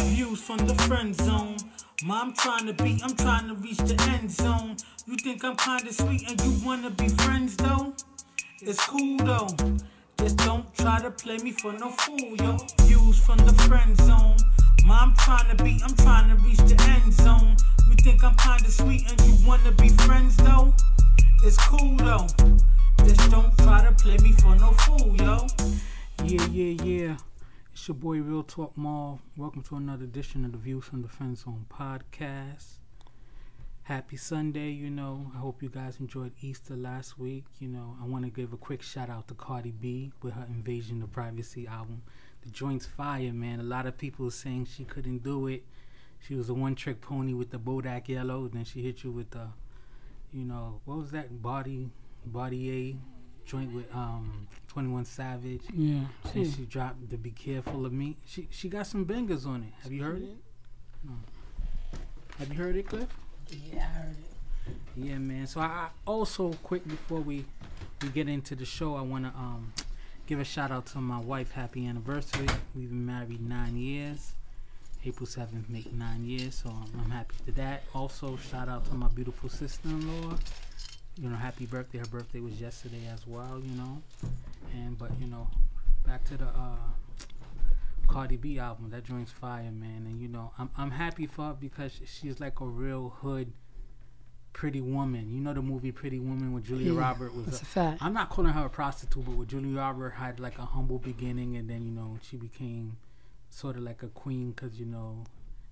Views from the friend zone. Mom trying to be, I'm trying to reach the end zone. You think I'm kinda sweet and you wanna be friends though? It's cool though. Just don't try to play me for no fool, yo. Views from the friend zone. Mom trying to be, I'm trying to reach the end zone. You think I'm kinda sweet and you wanna be friends though? It's cool though. Just don't try to play me for no fool, yo. Yeah, yeah, yeah. It's your boy Real Talk Mall. Welcome to another edition of the Views from the Friend Zone podcast. Happy Sunday, you know. I hope you guys enjoyed Easter last week. You know, I want to give a quick shout out to Cardi B with her Invasion of Privacy album. The joint's fire, man. A lot of people saying she couldn't do it. She was a one trick pony with the Bodak Yellow. Then she hit you with the, you know, what was that? Body, Body A joint with um 21 Savage. Yeah. And she dropped the Be Careful of Me. She she got some bangers on it. Have you heard it? No. Have you heard it, Cliff? Yeah, I heard it. Yeah, man. So I, I also quick before we we get into the show, I want to um give a shout out to my wife. Happy anniversary. We've been married nine years. April seventh make nine years, so I'm, I'm happy to that. Also, shout out to my beautiful sister-in-law. You know, happy birthday. Her birthday was yesterday as well. You know, and but you know, back to the uh Cardi B album. That joint's fire, man. And you know, I'm I'm happy for her because she's like a real hood pretty woman. You know the movie Pretty Woman with Julia Yeah, Robert was That's a, a fact. I'm not calling her a prostitute, but with Julia Robert had like a humble beginning, and then you know she became sort of like a queen because you know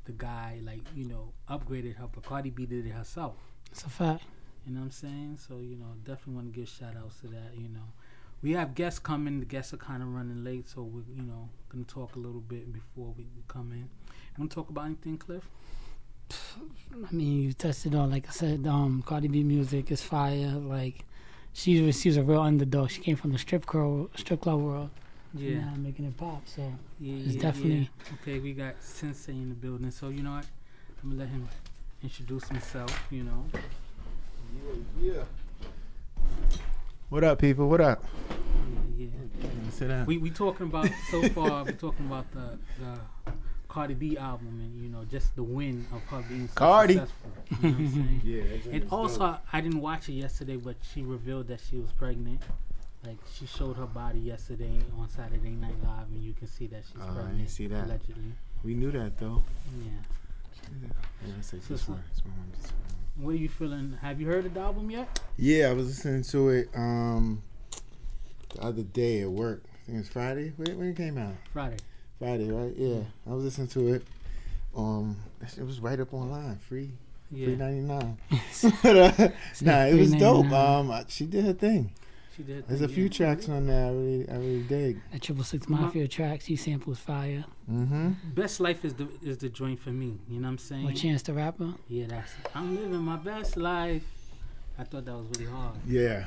the guy like you know upgraded her, but Cardi B did it herself. It's a fact. You know what I'm saying? So you know, definitely want to give shout outs to that. You know, we have guests coming. The guests are kind of running late, so we're you know gonna talk a little bit before we come in. You want to talk about anything, Cliff? I mean, you tested on, like I said, um, Cardi B music is fire. Like, she was, she was a real underdog. She came from the strip club, strip club world. Yeah, Now making it pop. So yeah, it's yeah, definitely- yeah. Okay, we got Sensei in the building, so you know what? I'm gonna let him introduce himself. You know. Yeah, Yeah. What up, people? What up? Yeah, yeah. Sit down. We we talking about so far. we talking about the the Cardi B album and you know just the win of her being so Cardi. successful. You know what I'm saying? yeah. that And also, dope. I didn't watch it yesterday, but she revealed that she was pregnant. Like she showed her body yesterday on Saturday Night Live, and you can see that she's Oh, I pregnant. didn't see that. Allegedly, we knew that though. yeah. Yeah, I it's. What are you feeling? Have you heard of the album yet? Yeah, I was listening to it um the other day at work. I think it was Friday. When, when it came out? Friday. Friday, right? Yeah, I was listening to it. Um, it was right up online, free, free Yeah, ninety nine. but uh, nah, it was dope. Um, she did her thing. She did. There's a yeah. few tracks on there I really, I really dig. that Triple Six Mafia tracks, he samples fire. Mm-hmm. Best life is the is the joint for me. You know what I'm saying? Or Chance the Rapper. Yeah, that's it. I'm living my best life. I thought that was really hard. Yeah.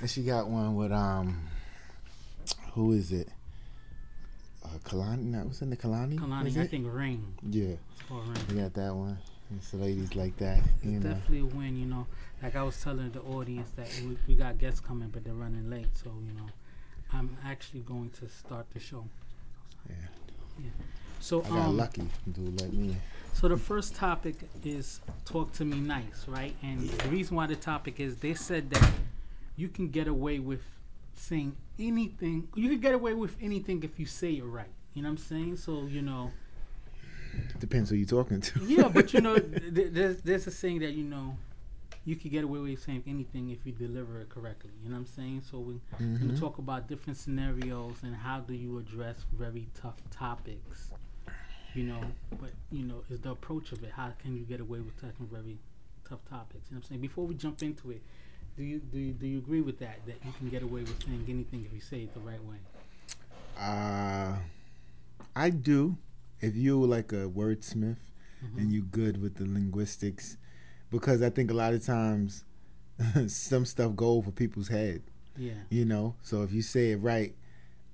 And she got one with um who is it? Uh Kehlani no, what's in the Kehlani? Kehlani, is I it? think Ring. Yeah, It's called Ring. we got that one. It's the ladies like that, you It's know. definitely a win, you know. Like I was telling the audience that we, we got guests coming, but they're running late. So, you know, I'm actually going to start the show. Yeah. So, I got um, lucky. Dude like me so the first topic is talk to me nice, right? And the reason why the topic is they said that you can get away with saying anything. You can get away with anything if you say it right. You know what I'm saying? So, you know, Depends who you're talking to. yeah, but you know, th- there's there's a saying that you know, you could get away with saying anything if you deliver it correctly. You know what I'm saying? So we, we're gonna Mhm. talk about different scenarios and how do you address very tough topics. You know, but you know, is the approach of it. How can you get away with touching very tough topics? You know what I'm saying? Before we jump into it, do you do you, do you agree with that? That you can get away with saying anything if you say it the right way? Uh I do. If you're like a wordsmith Mhm. and you good with the linguistics, because I think a lot of times some stuff go over people's head. Yeah. you know so if you say it right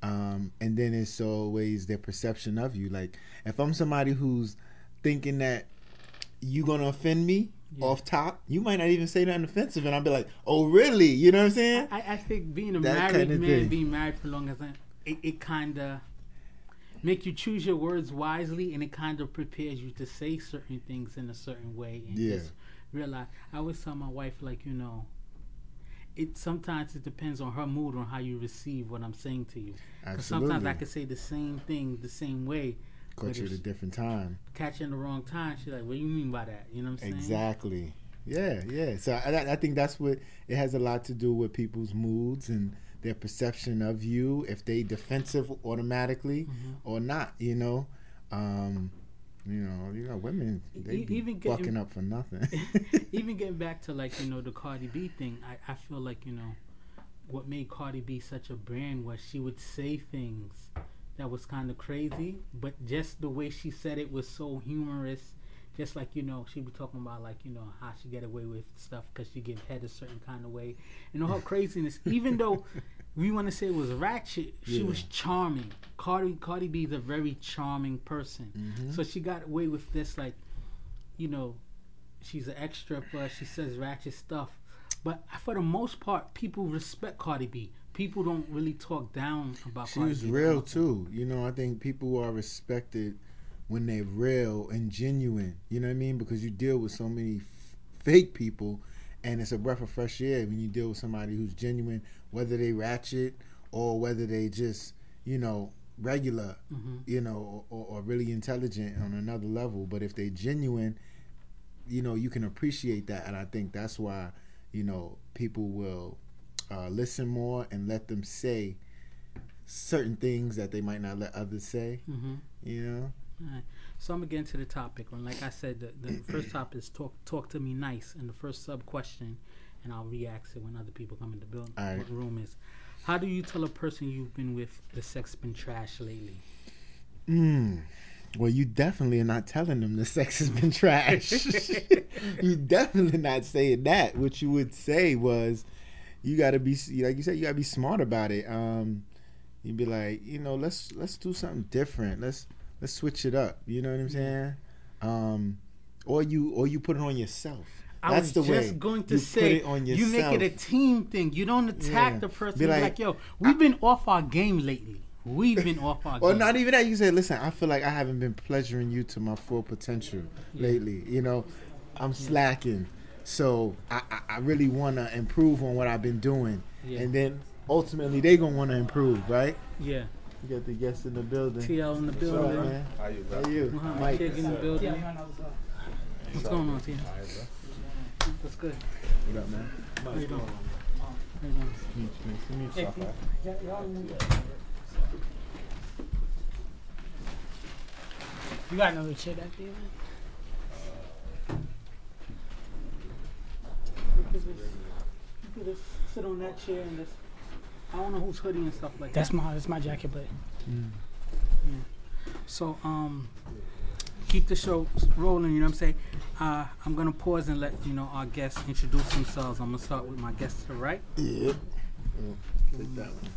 um and then it's always their perception of you like if i'm somebody who's thinking that you're gonna offend me Yeah. off top you might not even say nothing offensive and i'll be like oh really you know what i'm saying I, I think being a That married man, thing. being married for long as I, it, it kind of make you choose your words wisely, and it kind of prepares you to say certain things in a certain way. And Yeah. just realize. I always tell my wife, like you know, it sometimes it depends on her mood on how you receive what I'm saying to you. 'Cause sometimes I could say the same thing the same way, Caught but you at a different time. catch you in the wrong time. She's like, "What do you mean by that?" You know what I'm saying? Exactly. Yeah, yeah. So I, I think that's what it has a lot to do with people's moods and their perception of you. If they defensive automatically Mm-hmm. or not, you know. Um, you know, you got women they E- even getting- bucking up for nothing. Even getting back to like you know the Cardi B thing, I, I feel like you know what made Cardi B such a brand was she would say things that was kind of crazy, but just the way she said it was so humorous. Just like you know, she would be talking about like you know how she get away with stuff because she get head a certain kind of way, you know her craziness. Even though we want to say it was ratchet, she Yeah. was charming. Cardi Cardi B is a very charming person, Mhm. so she got away with this like, you know, she's an extra, but she says ratchet stuff. But for the most part, people respect Cardi B. People don't really talk down about she Cardi was B. real too. You know, I think people are respected when they're real and genuine. You know what I mean? Because you deal with so many f- fake people, and it's a breath of fresh air when you deal with somebody who's genuine, whether they ratchet or whether they just, you know, regular, hmm you know, or, or really intelligent on another level. But if they're genuine, you know, you can appreciate that, and I think that's why, you know, people will uh, listen more and let them say certain things that they might not let others say. hmm You know, Alright. So I'm gonna get into the topic. And like I said, the, the first topic is talk talk to me nice, and the first sub question, and I'll react it when other people come in the building. What room is? How do you tell a person you've been with the sex has been trash lately? mm. Well, you definitely are not telling them the sex has been trash. you definitely not saying that. What you would say was, you got to be like you said, you got to be smart about it. Um, you'd be like, you know, let's let's do something different. Let's let's switch it up. You know what I'm saying? Um, or you or you put it on yourself. I That's was the just way. going to you say put it on you make it a team thing. You don't attack Yeah. the person. Be Be like, like, yo, we've been off our game lately. We've been off our Or game. not even that. You say, listen, I feel like I haven't been pleasuring you to my full potential Yeah. lately. You know, I'm slacking. So I, I, I really want to improve on what I've been doing. Yeah. And then ultimately they going to want to improve, right? yeah. You got the guests in the building. TL in the What's up, building. man? How you, How bro? you? Muhammad Mike. Kid in the building. What's going on, TL? What's good? What up, man? How you doing? How you doing? Meet you, meet you. Hey, You got another chair back there, man? You could just, you could just sit on that chair and just. I don't know whose hoodie and stuff like That's that. my that's my jacket, but So um, keep the show rolling. You know what I'm saying? Uh, I'm gonna pause and let you know our guests introduce themselves. I'm gonna start with my guest to the right. Yeah. Take that one.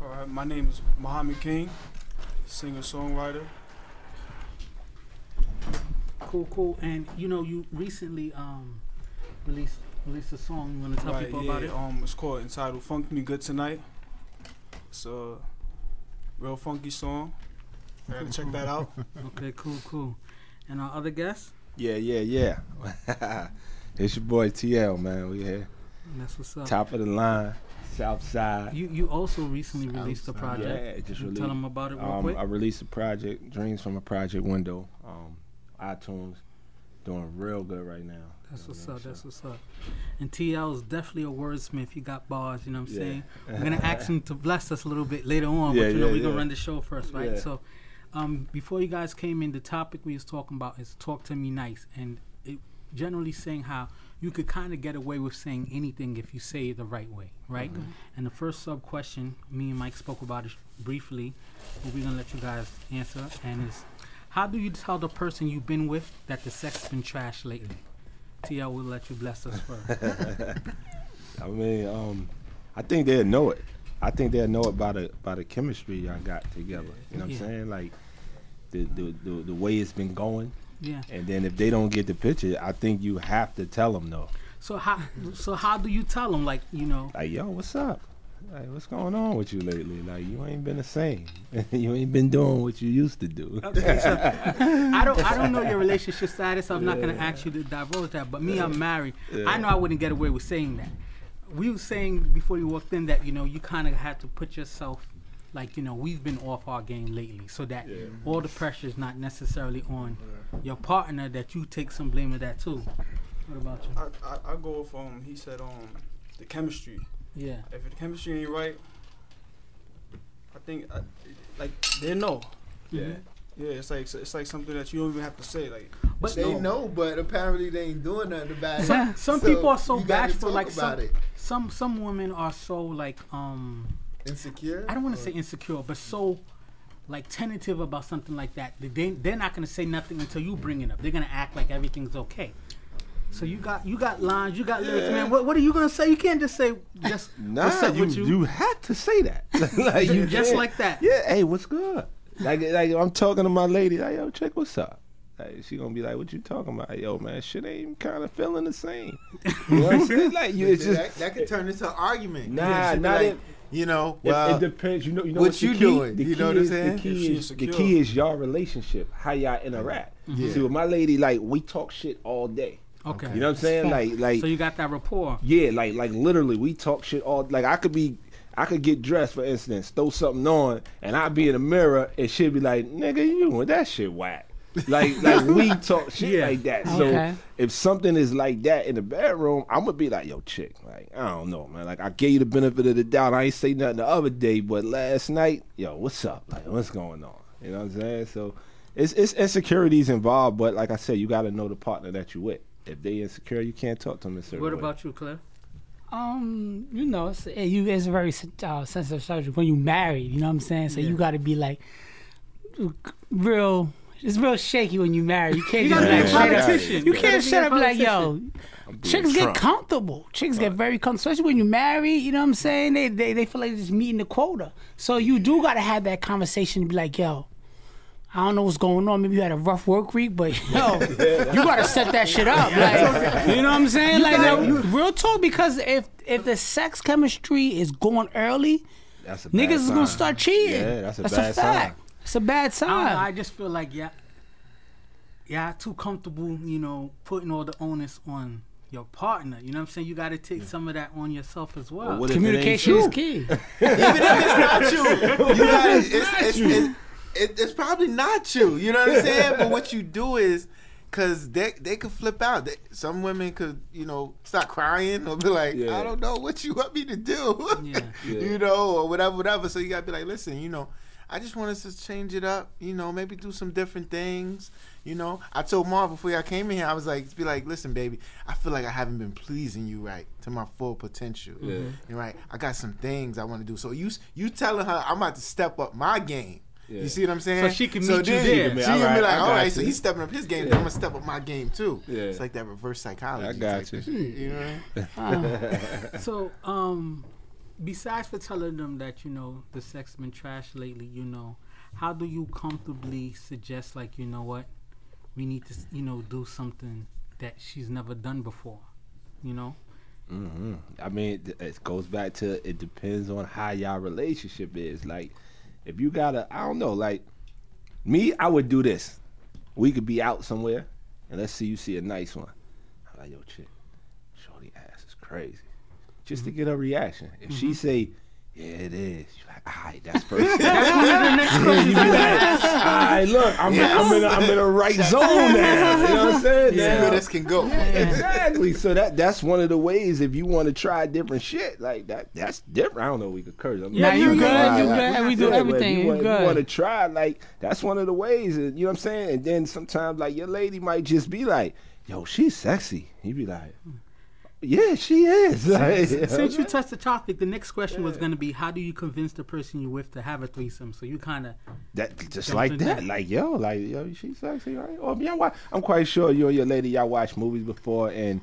All right, my name is Muhammad King, singer songwriter. Cool, cool. And you know, you recently um released released a song. You wanna tell Right, people yeah, about it? Um, it's called entitled "Funk Me Good Tonight." It's a real funky song. You gotta check that out. Okay, cool, cool. And our other guest? Yeah, yeah, yeah. it's your boy TL, man. We here. That's what's up. Top of the line, South Side. You you also recently released a project. Yeah, just released. tell them about it real Um, quick. I released a project, Dreams from a Project Window. Um, iTunes, doing real good right now. That's You know what's what up. I'm That's what's up. And TL is definitely a wordsmith. He got bars. You know what I'm Yeah. saying? We're gonna ask him to bless us a little bit later on, Yeah, but you know yeah, we're gonna run the show first, right? Yeah. So, um, before you guys came in, the topic we was talking about is talk to me nice, and it generally saying how you could kind of get away with saying anything if you say it the right way, right? Mm-hmm. And the first sub question, me and Mike spoke about it briefly, but we're gonna let you guys answer, and is how do you tell the person you've been with that the sex has been trash lately? TL will let you bless us first. I mean, um, I think they'll know it. I think they'll know it by the by the chemistry y'all got together. You know what Yeah. I'm saying? Like the, the the the way it's been going. yeah. And then if they don't get the picture, I think you have to tell them though. So how so how do you tell them like you know Like, yo, what's up? Like, what's going on with you lately? Like, you ain't been the same. you ain't been doing what you used to do. Okay, so I don't I don't know your relationship status. So I'm not gonna ask you to divulge that. But me, I'm married. Yeah. I know I wouldn't get away with saying that. We were saying before you walked in that you know you kind of had to put yourself like you know we've been off our game lately, so that all the pressure is not necessarily on your partner. That you take some blame of that too. What about you? I, I, I go with um. He said um the chemistry. Yeah. If the chemistry ain't right, I think I, like they know. Yeah. Yeah, it's like it's like something that you don't even have to say. Like, But They known. know, but apparently they ain't doing nothing about it. Some, some So people are so bashful. Like about some, it. some some women are so like um Insecure. I don't want to say insecure, but so like tentative about something like that. that They they're not gonna say nothing until you bring it up. They're gonna act like everything's okay. So you got you got lines, you got lyrics, man. What what are you gonna say? You can't just say just Nah, what's up you, with you. you had to say that. like you Just like that. Yeah, hey, what's good? Like like I'm talking to my lady, like, yo, check what's up. Like, she gonna be like, "What you talking about, yo, man? Shit ain't kind of feeling the same." You know what I'm saying? Like, you, it's just that, that could turn into an argument. Nah, Yeah, not like, it- You know, It- well, it, depends. You know, you know what what's the you key? doing? The You know what I'm is, saying? The key is the key is your relationship, how y'all interact. Yeah. See, with my lady, like we talk shit all day. okay. You know what I'm saying? Like, like so you got that rapport. yeah, like like literally, we talk shit all. Like I could be, I could get dressed for instance, throw something on, and I'd be in the mirror, and she'd be like, "Nigga, you want that shit whack." Like like we talk shit Yeah. like that. So Okay. if something is like that in the bedroom, I'm gonna be like, "Yo, chick, like I don't know, man. Like I gave you the benefit of the doubt. I ain't say nothing the other day, but last night, yo, what's up? Like what's going on? You know what I'm saying? So it's it's insecurities involved, but like I said, you got to know the partner that you with. If they insecure, you can't talk to them in certain What way. about you, Cliff? Um, you know, it's, eh, you it's a very uh, sensitive subject when you married. You know what I'm saying? So Yeah. you got to be like real. It's real shaky when you marry. You can't You just be be like a up. politician. You can't shut up like yo. politician. I'm Chicks get comfortable. Chicks get very comfortable, especially when you marry. You know what I'm saying? They they, they feel like they're just meeting the quota. So you do got to have that conversation. and Be like, yo, I don't know what's going on. Maybe you had a rough work week, but yo, you got to set that shit up. Like, you know what I'm saying? like, no, real talk. Because if if the sex chemistry is going early, That's a bad niggas is gonna start cheating. Yeah, that's a that's bad a fact. sign. It's a bad I sign. I just feel like yeah, yeah, too comfortable. You know, putting all the onus on your partner. You know what I'm saying? You got to take some of that on yourself as well. Well, what if it ain't Communication is key. even if it's not you, you gotta, it's, it's, it's, it, it's probably not you. You know what I'm saying? But what you do is, cause they they could flip out. They, some women could, you know, start crying or be like, Yeah. I don't know what you want me to do. Yeah. Yeah. you know, or whatever, whatever. So you gotta be like, listen, you know. I just want us to change it up, you know, maybe do some different things, you know. I told Mar before y'all came in here, I was like, be like, listen, baby, I feel like I haven't been pleasing you right to my full potential. Yeah. You're right. I got some things I want to do. So you you telling her I'm about to step up my game. Yeah. You see what I'm saying? So she can meet you then there. She Be can like, be "All like, right, I all got right, so he's stepping up his game. Yeah. I'm gonna step up my game too. Yeah. It's like that reverse psychology. I got you. shit, you know. What I mean? So, um, besides for telling them that you know the sex been trash lately, you know, how do you comfortably suggest like you know what, we need to you know do something that she's never done before, you know? hmm I mean, th- it goes back to it depends on how y'all relationship is. Like, if you gotta, I don't know, like me, I would do this. We could be out somewhere, and let's see you see a nice one. I'm like, yo, chick, shorty ass is crazy. Just to mm-hmm. get a reaction. If she mm-hmm. say, yeah, it is, you like, all right, that's perfect. Yeah, you be like, all right, look, I'm, in, I'm, in a, I'm in a right zone now. You know what I'm saying? Yeah. where Now- this can go. exactly. So that that's one of the ways if you want to try different shit like that. That's different. I don't know. if We could curse. I'm Nah, you sure. good, Like, you like, good. We do yeah, everything, you you, want, good. you want to try, like that's one of the ways. and You know what I'm saying? And then sometimes like your lady might just be like, "Yo, she's sexy." You be like, "Yeah, she is." Since you touched the topic, the next question was gonna be how do you convince the person you're with to have a threesome? So you kind of That just like in that, like yo, like yo, she's sexy, right? Or yeah, I'm quite sure you and your lady y'all watch movies before, and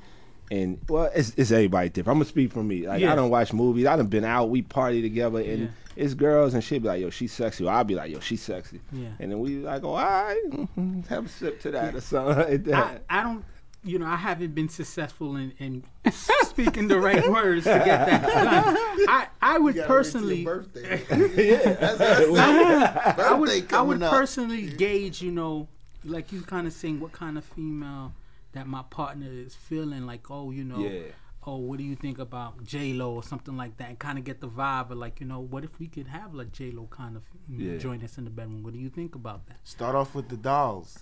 and well, it's, it's everybody different. I'm gonna speak for me. Like Yeah. I don't watch movies. I done been out, we party together, and Yeah. it's girls, and she'll be like, yo, she's sexy. Or I'll be like, yo, she's sexy, Yeah. and then we like, oh, all right, mhm, have a sip to that or something like I, that. I don't you know, I haven't been successful in, in speaking the right words to get that done. I, I would personally, birthday. yeah, that's, that's birthday I would, I would coming up. personally gauge, you know, like you kind of saying what kind of female that my partner is feeling. Like, oh, you know, Yeah. oh, what do you think about J Lo or something like that, and kind of get the vibe of like, you know, what if we could have like J Lo kind of Yeah. join us in the bedroom? What do you think about that? Start off with the dolls.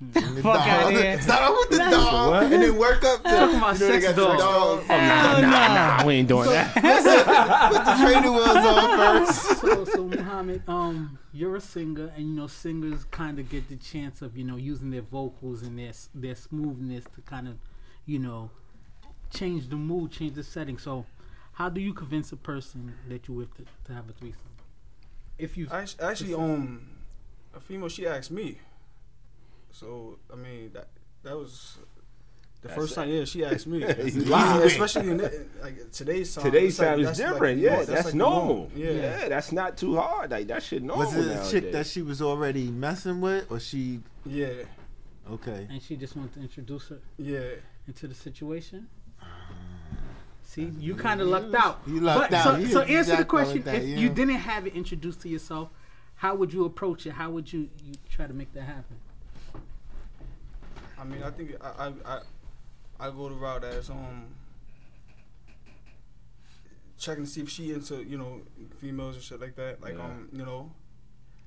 And the Fuck outta dolls- here. Start off with the dog what? and then work up to Talking about you know, they sex got the dolls. dolls. Hell no. Nah, we ain't doing that. Put the training wheels on first. so, so Muhammad, um, you're a singer, and you know singers kind of get the chance of you know using their vocals and their their smoothness to kind of, you know, change the mood, change the setting. So, how do you convince a person that you're with to, to have a threesome? If you, Actually, actually, um, a female she asked me. So I mean that that was the That's first it. time. Yeah, she asked me. Easy especially in the, like today's time. Today's it's like- time is that's like different. yeah, norm. that's, like the normal. Yeah. Yeah, that's not too hard. Like that shit normal. Was it a chick that she was already messing with, or she? yeah, Okay. and she just wanted to introduce her yeah. into the situation. Ah. See, you kind of lucked out. You lucked but, out. So, You so answer the question: like that, If yeah. you didn't have it introduced to yourself, how would you approach it? How would you, you try to make that happen? I mean, I think I I I, I go the route as um checking to see if she into you know females and shit like that. Like Yeah. um you know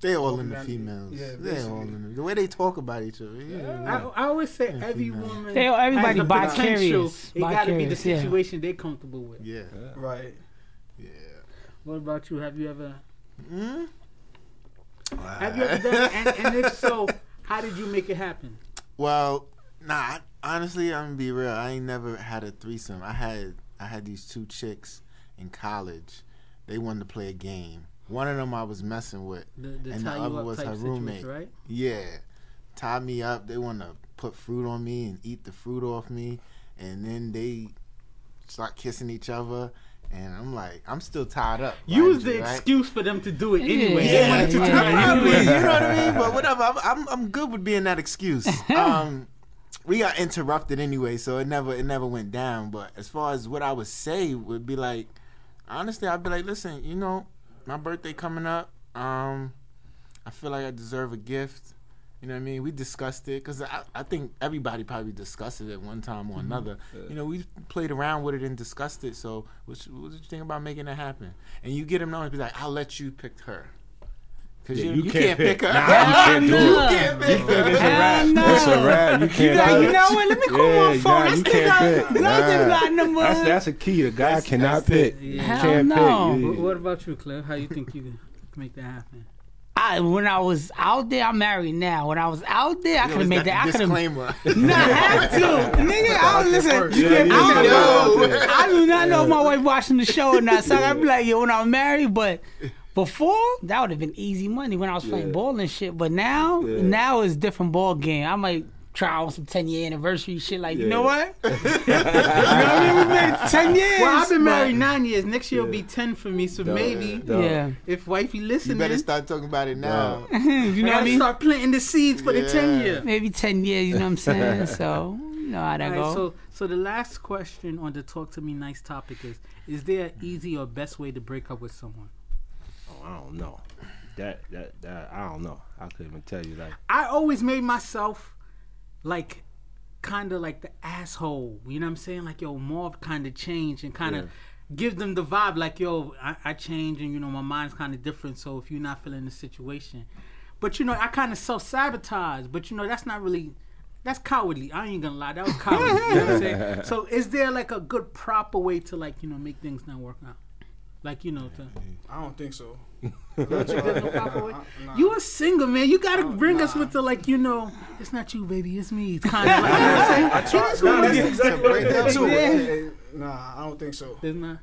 They all Walking in the females. yeah, they all basically. in the, the way they talk about each other. Yeah. I, I always say Yeah, every female. woman, They- everybody has the potential. vicarious. It got to be the Vicarious, yeah. situation they're comfortable with. Yeah. right. Yeah. What about you? Have you ever Mm? have you ever done it? And, and if so, how did you make it happen? Well, nah. Honestly, I'm gonna be real. I ain't never had a threesome. I had I had these two chicks in college. They wanted to play a game. One of them I was messing with. The, the And the other was her roommate. right? Yeah, tied me up. They wanted to put fruit on me and eat the fruit off me, and then they start kissing each other. And I'm like, I'm still tied up. Use the you, right? excuse for them to do it anyway. Yeah, They to yeah, try yeah. it Probably, you know what I mean? But whatever. I'm, I'm, I'm good with being that excuse. Um, we got interrupted anyway, so it never it never went down. But as far as what I would say would be like, honestly, I'd be like, listen, you know, my birthday coming up. Um, I feel like I deserve a gift. You know what I mean? We discussed it because I, I think everybody probably discussed it at one time or mm-hmm. another. You know, we played around with it and discussed it. So, what, you- what did you think about making that happen? And you get them knowing, be like, I'll let you pick her. Because Yeah, you, you can't, pick her. Nah, you can't do You it. can't pick You her. it's a wrap. Hell. It's a wrap. You can't Like, pick. you know what? Let me call Yeah, my phone. nah, I you still can't got, pick. Nah. got number. That's that's a key. The guy That's- cannot that's pick. it. You Hell can't no. pick. What, You- what about you, Claire? How you think you can make that happen? I, when I was out there, I'm married now. When I was out there, I could have made that. I could have. disclaimer. Nah, I had to. Nigga, I was listen. You Yeah, can't you pick know. I do not know if my wife watching the show or not. So I gotta be like, yo, when I'm married, but before that would have been easy money when I was playing Yeah. ball and shit. But now, Yeah. now it's different ball game. I might try on some ten year anniversary shit. Like, you know what? you know what I mean? We made ten years. Well, I've been but- married nine years. Next year will be ten for me. So Duh, maybe duh. Yeah, if wifey you listening, better start talking about it now. you I know what I mean? start planting the seeds for the ten Yeah. year. Maybe ten years. You know what I'm saying? So you know how that All go. right, so so the last question on the talk to me nice topic is: Is there an easy or best way to break up with someone? Oh, I don't know. That that that I don't know. I couldn't even tell you that. I always made myself like kind of like the asshole. You know what I'm saying? Like yo, Marv kind of change and kind of Yeah. give them the vibe like yo, I, I change and you know my mind's kind of different. So if you're not feeling the situation, but you know I kind of self sabotage. But you know that's not really. That's cowardly. I ain't gonna lie. That was cowardly. you know what I'm saying? So, is there like a good proper way to like you know make things not work out? Like you know, to, I don't think so. there's no. Nah. You a single man. You gotta bring us with the like, you know, it's not you, baby, it's me. It's kind of like, you know what I'm saying? It is Nah, what that's exactly what it is too. Yeah. Nah, I don't think so. It's not.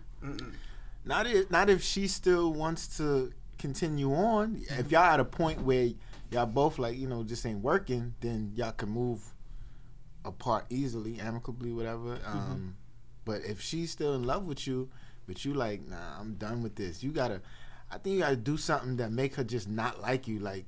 Not if not if she still wants to continue on. If y'all at a point where y'all both like you know just ain't working, then y'all can move apart easily, amicably, whatever. Um, but if she's still in love with you, but you like, nah, I'm done with this. You gotta, I think you gotta do something that make her just not like you. Like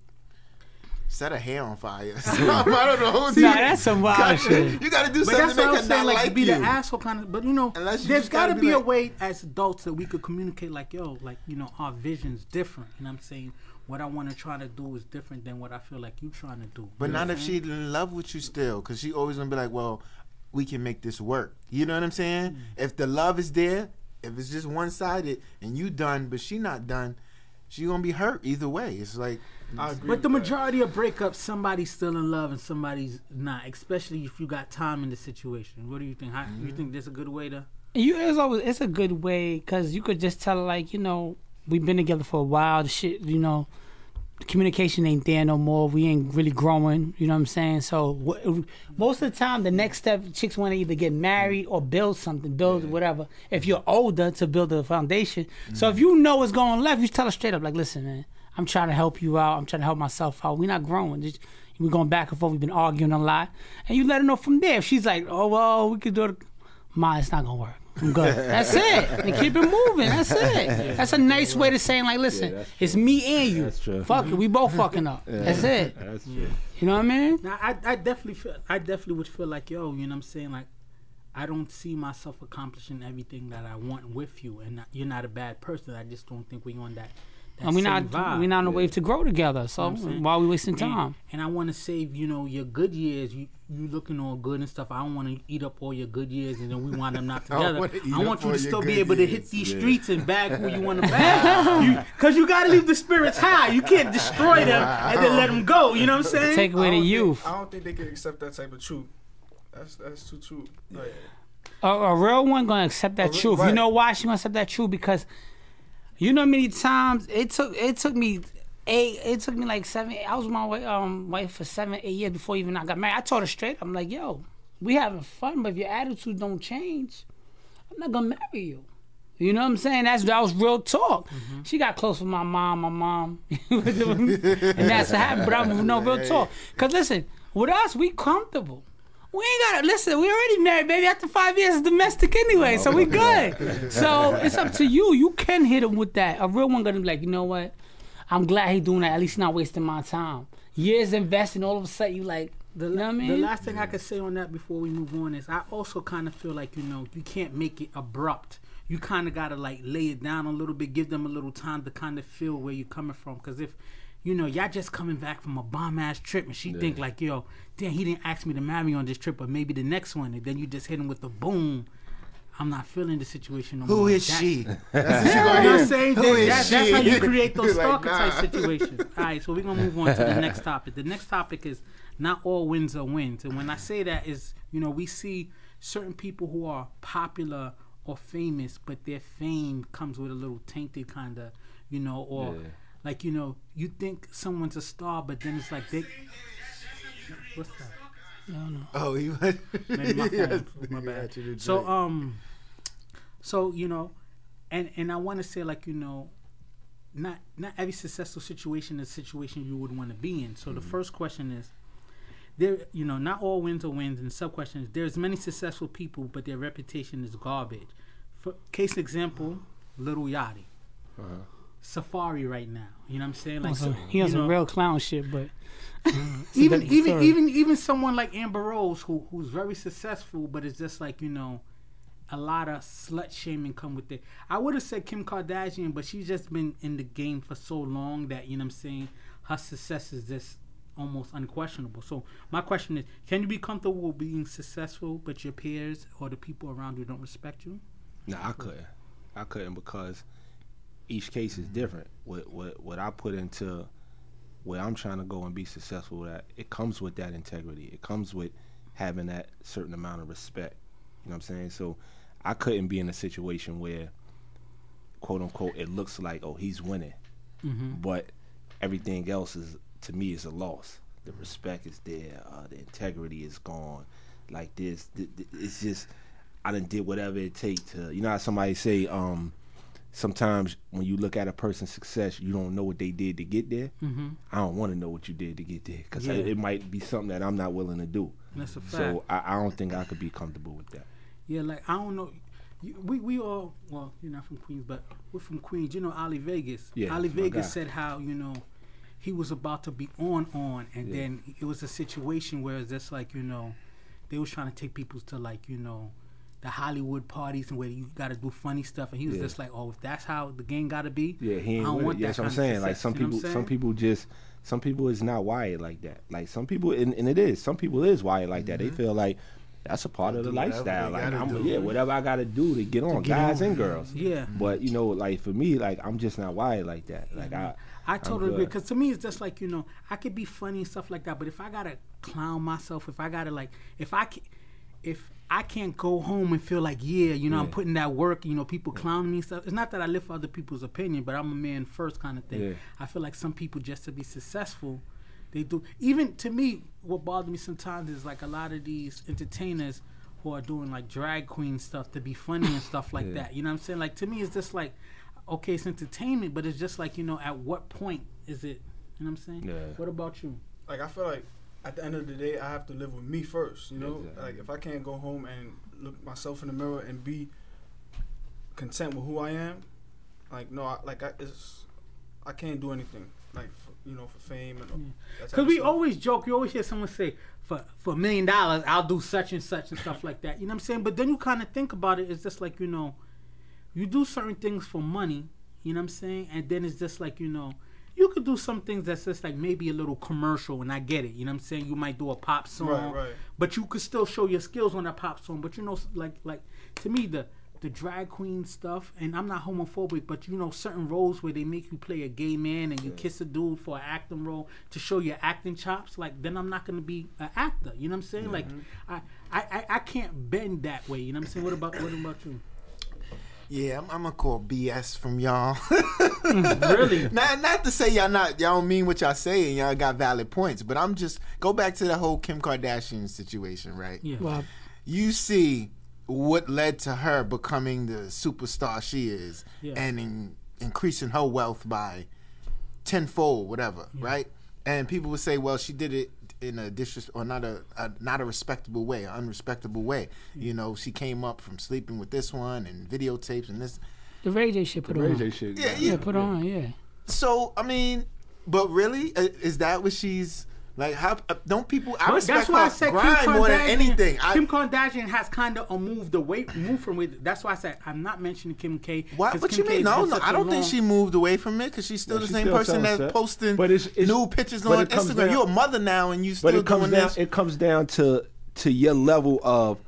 set her hair on fire. I don't know. Nah, that's some wild shit. You gotta do But something that's to make what her saying, not like, like be you. the asshole kind of. But you know, Unless you there's just got to gotta be be a way as adults that we could communicate, like, yo, like you know, our vision's different. You know what I'm saying? What I want to try to do is different than what I feel like you trying to do. But not if I'm she in love with you still, because she always gonna be like, well, we can make this work. You know what I'm saying? Mm. If the love is there, if it's just one sided and you done, but she not done, she gonna be hurt either way. It's like, I agree. But the with that. majority of breakups, somebody's still in love and somebody's not. Especially if you got time in the situation. What do you think? How, You mm-hmm. think there's a good way to? You it's always it's a good way because you could just tell like you know we've been together for a while. The shit you know, the communication ain't there no more. We ain't really growing. You know what I'm saying? So wh- most of the time, the next step, chicks want to either get married or build something, build whatever. If you're older, to build a foundation. So if mm. you know what's going left, you tell her straight up like, listen, man, I'm trying to help you out. I'm trying to help myself out. We're not growing. Just, we're going back and forth. We've been arguing a lot, and you let her know from there. If she's like, oh well, we could do it. Ma, it's not gonna work. I'm good. That's it. And keep it moving. That's it. That's a nice way to saying like, listen, that's it's me and you. That's true. Fuck it, we both fucking up. That's it. That's true. You know what I mean? Now, I, I definitely feel, I definitely would feel like, yo, you know what I'm saying? Like, I don't see myself accomplishing everything that I want with you, and not- you're not a bad person. I just don't think we're on that. That And we're not vibe. we're not on a wave to grow together. So You know what I'm saying? why are we wasting time? And, I want to save, you know, your good years. You you looking all good and stuff. I don't want to eat up all your good years, and then we wind up not together. wanna I want you to still be good able to hit these Yeah. streets and bag who you want to bag. Because you, got to leave the spirits high. You can't destroy them and then let them go. You know what I'm saying? Take away the don't think- youth. I don't think they can accept that type of truth. That's that's too true. Like, A, a real one gonna accept that A re- truth. You know why she gonna accept that truth? Because you know how many times it took it took me eight it took me like seven I was with my wife, um wife for seven, eight years before even I got married. I told her straight, I'm like, yo, we having fun, but if your attitude don't change, I'm not gonna marry you. You know what I'm saying? That's that was real talk. She got close with my mom, my mom, and that's what happened. But I'm no real talk. Cause listen, with us, we comfortable. We ain't gotta listen. We already married, baby. After five years, it's domestic anyway, so we good. So it's up to you. You can hit him with that. A real one gonna be like, you know what? I'm glad he doing that. At least not wasting my time. Years investing, all of a sudden you like, The, you know what I mean? the last thing I could say on that before we move on is I also kind of feel like you know you can't make it abrupt. You kind of gotta like lay it down a little bit, give them a little time to kind of feel where you're coming from. Because if you know y'all just coming back from a bomb ass trip and she think like yo, damn, he didn't ask me to marry on this trip, but maybe the next one, and then you just hit him with the boom. I'm not feeling the situation no more. who is That- she? That's what You you know gonna what. I'm saying? Who That- is that- that's how you create those Like, stalker type situations. All right, so we're gonna move on to the next topic. The next topic is not all wins are wins, and when I say that is, you know, we see certain people who are popular or famous, but their fame comes with a little tainted kind of, you know, or Yeah. Like you know, you think someone's a star, but then it's like they. What's that? Oh, he was. Maybe my phone. was- My bad. got you to So drink. um, so you know, and and I want to say like you know, not not every successful situation is a situation you would want to be in. So the Mm-hmm. first question is. There, you know, not all wins are wins. And sub question is: There's many successful people, but their reputation is garbage. For case example, Little Yachty, Uh-huh. Safaree right now. You know what I'm saying? Like, oh, so- he on you some real clown shit, but mm-hmm. even even story. even even someone like Amber Rose who who's very successful, but it's just like you know, a lot of slut shaming come with it. I would have said Kim Kardashian, but she's just been in the game for so long that you know what I'm saying her success is just almost unquestionable. So my question is, can you be comfortable being successful, but your peers or the people around you don't respect you? No, I couldn't. I couldn't because each case is different. What what what I put into where I'm trying to go and be successful at, it comes with that integrity. It comes with having that certain amount of respect. You know what I'm saying? So I couldn't be in a situation where quote unquote it looks like oh he's winning. But everything else is to me is a loss. The respect is there, uh, the integrity is gone. Like this, th- th- it's just I didn't did whatever it take to. You know how somebody say, um, sometimes when you look at a person's success, you don't know what they did to get there. Mm-hmm. I don't want to know what you did to get there because Yeah. it might be something that I'm not willing to do. That's a fact. So I, I don't think I could be comfortable with that. Yeah, like I don't know. You, we we all well, you're not from Queens, but we're from Queens. You know, Ali Vegas. Yeah, Ali Vegas said how you know he was about to be on on, and then it was a situation where it's just like you know, they was trying to take people to like you know. The Hollywood parties and where you got to do funny stuff, and he was Yeah. just like, "Oh, if that's how the game got to be, Yeah, he I ain't don't want it. That that's what I'm kind of saying. Like some you know what people, some people just, some people is not wired like that. Like some people, and, and it is. Some people is wired like that. They mm-hmm. feel like that's a part of the lifestyle. Like I'm, do. yeah, whatever I got to do to get on, get guys on. and girls. Yeah. But you know, like for me, like I'm just not wired like that. Like I, I I'm totally agree because to me it's just like you know I could be funny and stuff like that, but if I gotta clown myself, if I gotta like, if I can, if I can't go home and feel like yeah, you know I'm putting that work, you know people clowning me and stuff. It's not that I live for other people's opinion, but I'm a man first kind of thing. Yeah. I feel like some people just to be successful, they do. Even to me, what bothers me sometimes is like a lot of these entertainers who are doing like drag queen stuff to be funny and stuff like Yeah. that. You know what I'm saying? Like to me, it's just like, okay, it's entertainment, but it's just like you know, at what point is it? You know what I'm saying? Yeah. What about you? like I feel like at the end of the day, I have to live with me first. You know, Exactly. like if I can't go home and look myself in the mirror and be content with who I am, like no, I, like I, it's I can't do anything like for, you know for fame and Because of we stuff. always joke. You always hear someone say, "For for a million dollars, I'll do such and such and stuff like that." You know what I'm saying? But then you kind of think about it. It's just like you know, you do certain things for money. You know what I'm saying? And then it's just like you know, you could do some things that's just like maybe a little commercial, and I get it. You know what I'm saying? You might do a pop song, Right, right. but you could still show your skills on that pop song. But you know, like like to me the the drag queen stuff, and I'm not homophobic, but you know certain roles where they make you play a gay man and you kiss a dude for an acting role to show your acting chops. Like then I'm not gonna be an actor. You know what I'm saying? Like mm-hmm. I, I I I can't bend that way. You know what I'm saying? What about what about you? Yeah, I'm, I'm gonna call BS from y'all. Really? not not to say y'all not y'all don't mean what y'all say and y'all got valid points, but I'm just go back to the whole Kim Kardashian situation, right? Yeah. Well, You see what led to her becoming the superstar she is Yeah. and in, increasing her wealth by tenfold, whatever, right? And people would say, well, she did it in a disres or not a, a not a respectable way, an unrespectable way. Mm. You know, she came up from sleeping with this one and videotapes and this. the Ray J shit put Ray on. J shit. Yeah, Yeah, yeah. put on. Yeah. So I mean, but really, uh, is that what she's like? How uh, don't people? I respect That's why I said Kim more than anything. I, Kim Kardashian has kind of moved away, moved from it. That's why I said I'm not mentioning Kim K. What? What Kim you mean? has No, no. I don't think she moved away from it because she's still Yeah, the same still person that's stuff. posting But it's- it's- new pictures but on Instagram. down- You're a mother now, and you But still it comes doing down. this. It comes down to to your level of.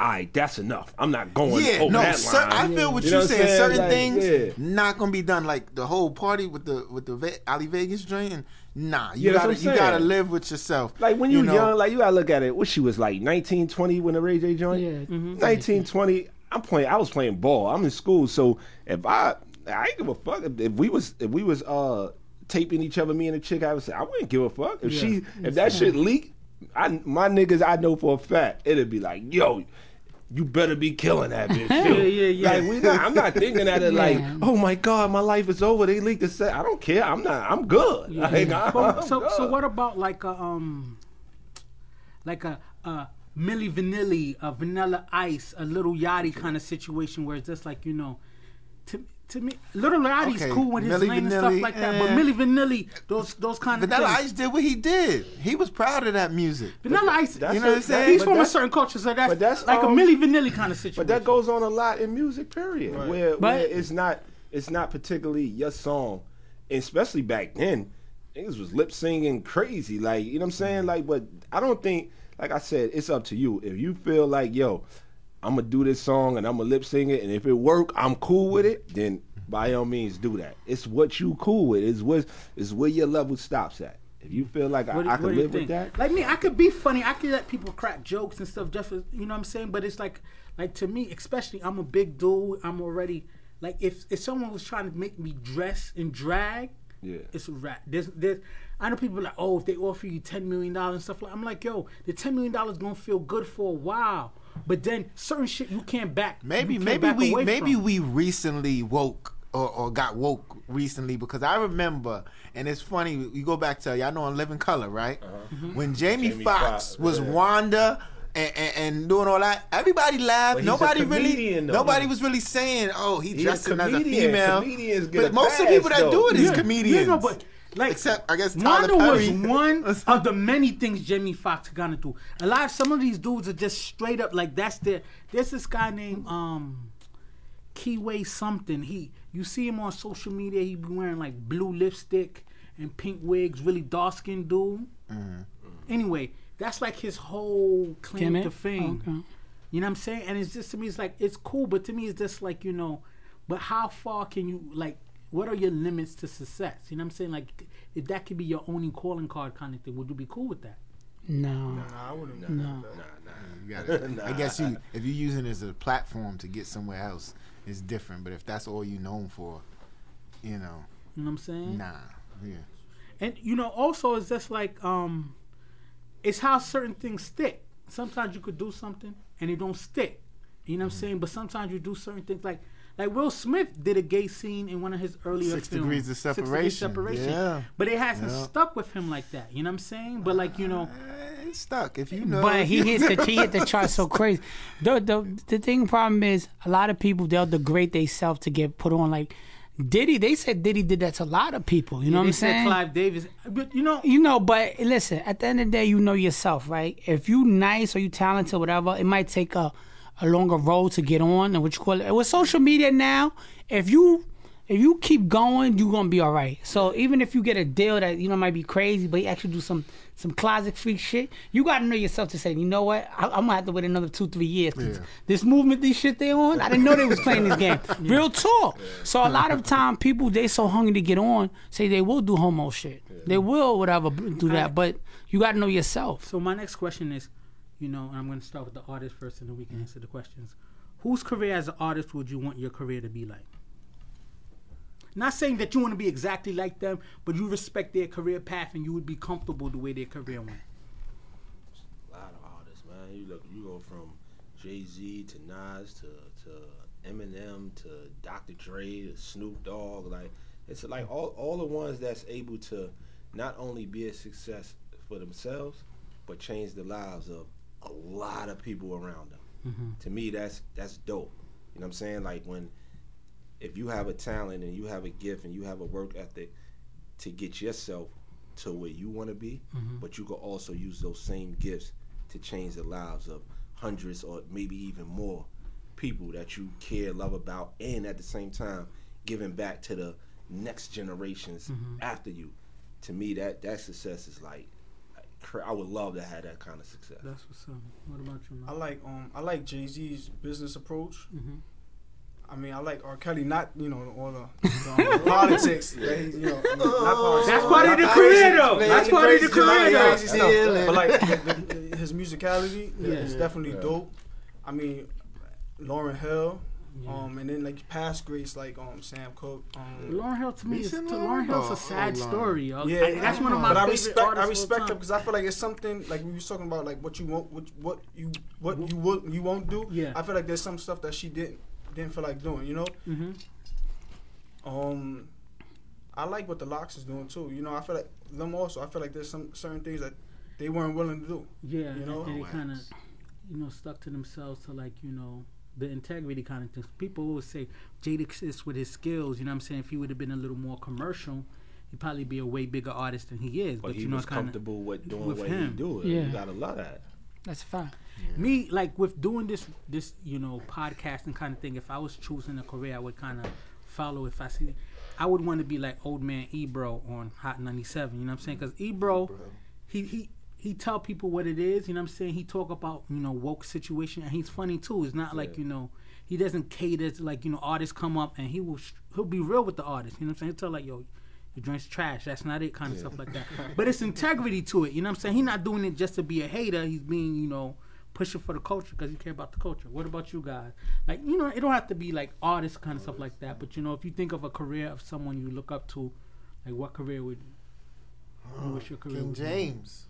All right, that's enough. I'm not going yeah, over no. that cer-. I feel what You you know saying. saying? Certain Like, things yeah. not gonna be done. Like the whole party with the with the Ve- Ali Vegas joint. And nah, you Yeah, that's gotta what I'm you gotta live with yourself. Like when you, know? young, like you gotta look at it. What she was like, 19, 20 when the Ray J joint. Yeah. Mhm. 19, 20. I'm playing. I was playing ball. I'm in school, so if I, I ain't give a fuck if, if we was if we was uh taping each other, me and the chick. I would say I wouldn't give a fuck if she if that shit leaked. I my niggas I know for a fact it'd be like yo. You better be killing that bitch. Yeah, yeah, yeah. Like we not, I'm not thinking at it like, oh my god, my life is over. They leaked the set. I don't care. I'm not. I'm good. Like, I'm, But, so, so good. what about like a um, like a uh, Milli Vanilli, a Vanilla Ice, a Little Yachty kind of situation where it's just like you know, to to me, Little Yachty's Okay, cool with his Milli lane and stuff like that, but Milli Vanilli, those those kind of Vanilla things. Ice did what he did. He was proud of that music. Vanilla Ice, You know what I'm saying? he's from a certain culture, so that's, that's, like um, a Milli Vanilli kind of situation. But that goes on a lot in music, period. Right. Where, But- where it's not it's not particularly your song, and especially back then. Niggas was lip singing crazy, like you know what I'm saying. Like, but I don't think, like I said, it's up to you. If you feel like, yo, I'm gonna do this song and I'm gonna lip sing it, and if it work, I'm cool with it. Then by all means, do that. It's what you cool with. It's what it's where your level stops at. If you feel like What I, I what can live with that, Like me, I could be funny. I could let people crack jokes and stuff. Just you know what I'm saying. But it's like, like to me, especially, I'm a big dude. I'm already like, if if someone was trying to make me dress and drag, Yeah. it's a rap. There's, there's, I know people are like, oh, if they offer you ten million dollars and stuff like, I'm like, yo, the ten million dollars gonna feel good for a while, but then certain shit you can't back. Maybe can't maybe back we away maybe from. we recently woke or, or got woke recently because I remember and it's funny you go back to y'all know on Living Color right uh-huh. mm-hmm. Mm-hmm. when Jamie, Jamie Foxx Foxx, was yeah. Wanda. And, and, and doing all that, everybody laughed. But he's Nobody really, though. nobody was really saying, "Oh, he He's a dressing as a comedian. female." Comedians get but a most of the pass, people that though. do it is Yeah, comedians. Yeah, no, but Like Except, I guess, Tyler Wanda was one of the many things Jamie Foxx gonna do. A lot of some of these dudes are just straight up like that's their. There's this guy named um, Keyway something. He you see him on social media. He be wearing like blue lipstick and pink wigs. Really dark skinned dude. Mm-hmm. Anyway, that's like his whole claim Gimmick? to fame. Okay. You know what I'm saying? And it's just to me, it's like it's cool, but to me, it's just like you know, but how far can you like? What are your limits to success? You know what I'm saying? Like, if that could be your only calling card kind of thing, would you be cool with that? No. No, I wouldn't. No. You gotta, I guess you if you're using it as a platform to get somewhere else, it's different. But if that's all you're known for, you know, You know what I'm saying? nah, yeah. And you know, also it's just like um, it's how certain things stick. Sometimes you could do something and it don't stick. You know what I'm saying? But sometimes you do certain things like like Will Smith did a gay scene in one of his earlier Six films. Degrees of Six Degrees Separation. separation. Yeah. But it hasn't Yeah. stuck with him like that. You know what I'm saying? But like you know, uh, It's stuck. If you know, But he hit the he hit the chart so crazy. The the the thing problem is a lot of people they'll degrade themselves to get put on like Diddy. They said Diddy did that to a lot of people. You know they what I'm said saying? Clive Davis. But you know, You know, but listen, at the end of the day, you know yourself, right? If you nice or you talented, or whatever, it might take a, a longer road to get on and what you call it. With social media now, if you if you keep going, you're gonna be all right. So even if you get a deal that you know might be crazy, but you actually do some some closet freak shit, you gotta know yourself to say, you know what, I, I'm gonna have to wait another two three years. 'cause Yeah. This movement, these shit they on, I didn't know they was playing this game. Real talk. So a lot of time, people they so hungry to get on, say they will do homo shit. They will whatever do that, but you gotta know yourself. So my next question is, you know, and I'm going to start with the artist first, and then we can mm-hmm. answer the questions. Whose career as an artist would you want your career to be like? Not saying that you want to be exactly like them, but you respect their career path and you would be comfortable the way their career went. A lot of artists, man. You look, you go from Jay Z to Nas to to Eminem to Dr. Dre to Snoop Dogg. Like it's like all all the ones that's able to not only be a success for themselves, but change the lives of a lot of people around them. Mm-hmm. To me, that's that's dope. You know what I'm saying? Like when if you have a talent and you have a gift and you have a work ethic to get yourself to where you want to be, mm-hmm. but you can also use those same gifts to change the lives of hundreds or maybe even more people that you care, love about, and at the same time giving back to the next generations mm-hmm. after you. To me, that that success is like cra- I would love to have that kind of success. That's what's up. What about you, I like um I like Jay Z's business approach. Mhm. I mean, I like R. Kelly, not you know all the, the um, politics. That he's, you know, I not. That's part of the not career, though. That's part of the crazy- career, though. crazy stuff. Yeah. But like the, the, his musicality Yeah. is definitely dope. I mean, Lauryn Hill, Yeah. um, and then like past greats like um Sam Cooke. Um, Lauryn Hill to me is to Lauryn Hill's a sad old Lauryn? story. Yo. Yeah, I- that's one of my but I respect artists I respect all her time. because I feel like it's something like we was talking about like what you won't what, what you what you would you won't do. Yeah. I feel like there's some stuff that she didn't didn't feel like doing. You know. Mhm. Um, I like what the LOX is doing too. You know, I feel like them also. I feel like there's some certain things that they weren't willing to do. Yeah, You know? and they kind of, you know, stuck to themselves to like, you know, the integrity kind of things. People always say Jadakiss with his skills. You know, what I'm saying if he would have been a little more commercial, he'd probably be a way bigger artist than he is. But, But, he you know, was comfortable with doing with what him. he do. Yeah. You gotta love that. That's fine. me like with doing this, this you know, podcasting kind of thing. If I was choosing a career, I would kind of follow. If I see, I would want to be like old man Ebro on Hot 97. You know what I'm saying? Because Ebro, he he he tell people what it is. You know what I'm saying? He talk about you know woke situation, and he's funny too. It's not like you know he doesn't cater to like you know artists come up and he will he'll be real with the artist. You know what I'm saying? He'll tell like yo. Your drink's trash. That's not it, kind of stuff like that. But it's integrity to it. You know what I'm saying? He's not doing it just to be a hater. He's being, you know, pushing for the culture because he care about the culture. What about you guys? Like, you know, it don't have to be like artist kind of stuff like that. But you know, if you think of a career of someone you look up to, like what career would you uh, wish your career King would be? James.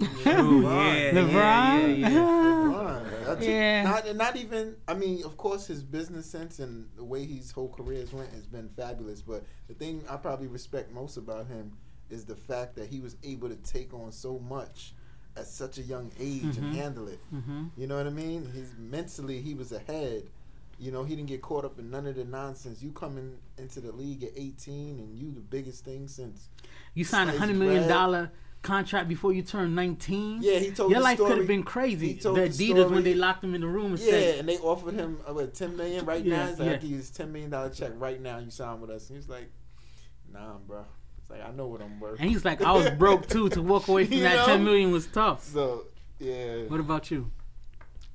Ooh, yeah, LeBron. yeah, yeah, yeah. LeBron. That's- Yeah. Not, not even. I mean, of course, his business sense and the way his whole career has went has been fabulous. But the thing I probably respect most about him is the fact that he was able to take on so much at such a young age Mhm. and handle it. Mm-hmm. You know what I mean? He's mentally he was ahead. You know, he didn't get caught up in none of the nonsense. You coming into the league at 18 and you the biggest thing since. You signed a hundred million bread. dollar contract before you turn 19. Yeah, he told Your the life could have been crazy. he The told the Adidas story- when they locked him in the room and Yeah, said, and they offered him uh, what 10 million right now. Yeah, He's like, yeah. I give you this 10 million dollar check right now. You sign with us. And he's like, Nah, bro. It's like I know what I'm worth. and he's like, I was broke too. To walk away from that know? 10 million was tough. So yeah. What about you?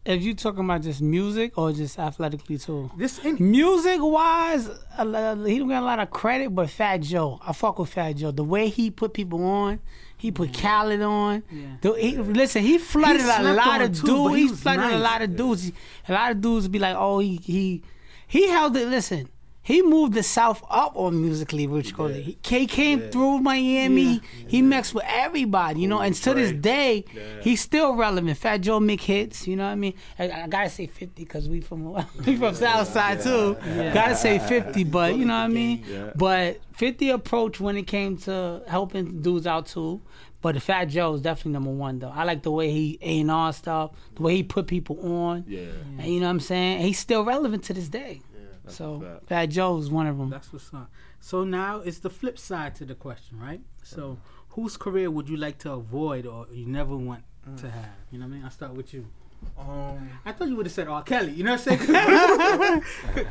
If you talking about just music or just athletically too. This in, Music wise, a he don't get a lot of credit, but Fat Joe, I fuck with Fat Joe. The way he put people on, he put Khaled on. Yeah. The- he, listen, he flooded He a lot of too, dudes. he He flooded a lot of dudes. A lot of dudes be like, oh, he he he held it. Listen. He moved the South up on musically, which call it. He K came through Miami. He mixed with everybody, you know. And to this day, Yeah. he's still relevant. Fat Joe make hits, you know what I mean. I, I gotta say fifty because we from we from South Side too. Gotta say fifty, but you know what I mean. Yeah. But fifty approach when it came to helping dudes out too. But the Fat Joe is definitely number one though. I like the way he A and R stuff, the way he put people on. Yeah. And you know what I'm saying? He's still relevant to this day. That's So fact. Fat Joe is one of them. that's what's up. So now it's the flip side to the question, right? So whose career would you like to avoid or you never want to have? You know what I mean? I'll start with you. Um, I thought you would have said R. Kelly. You know what I'm saying?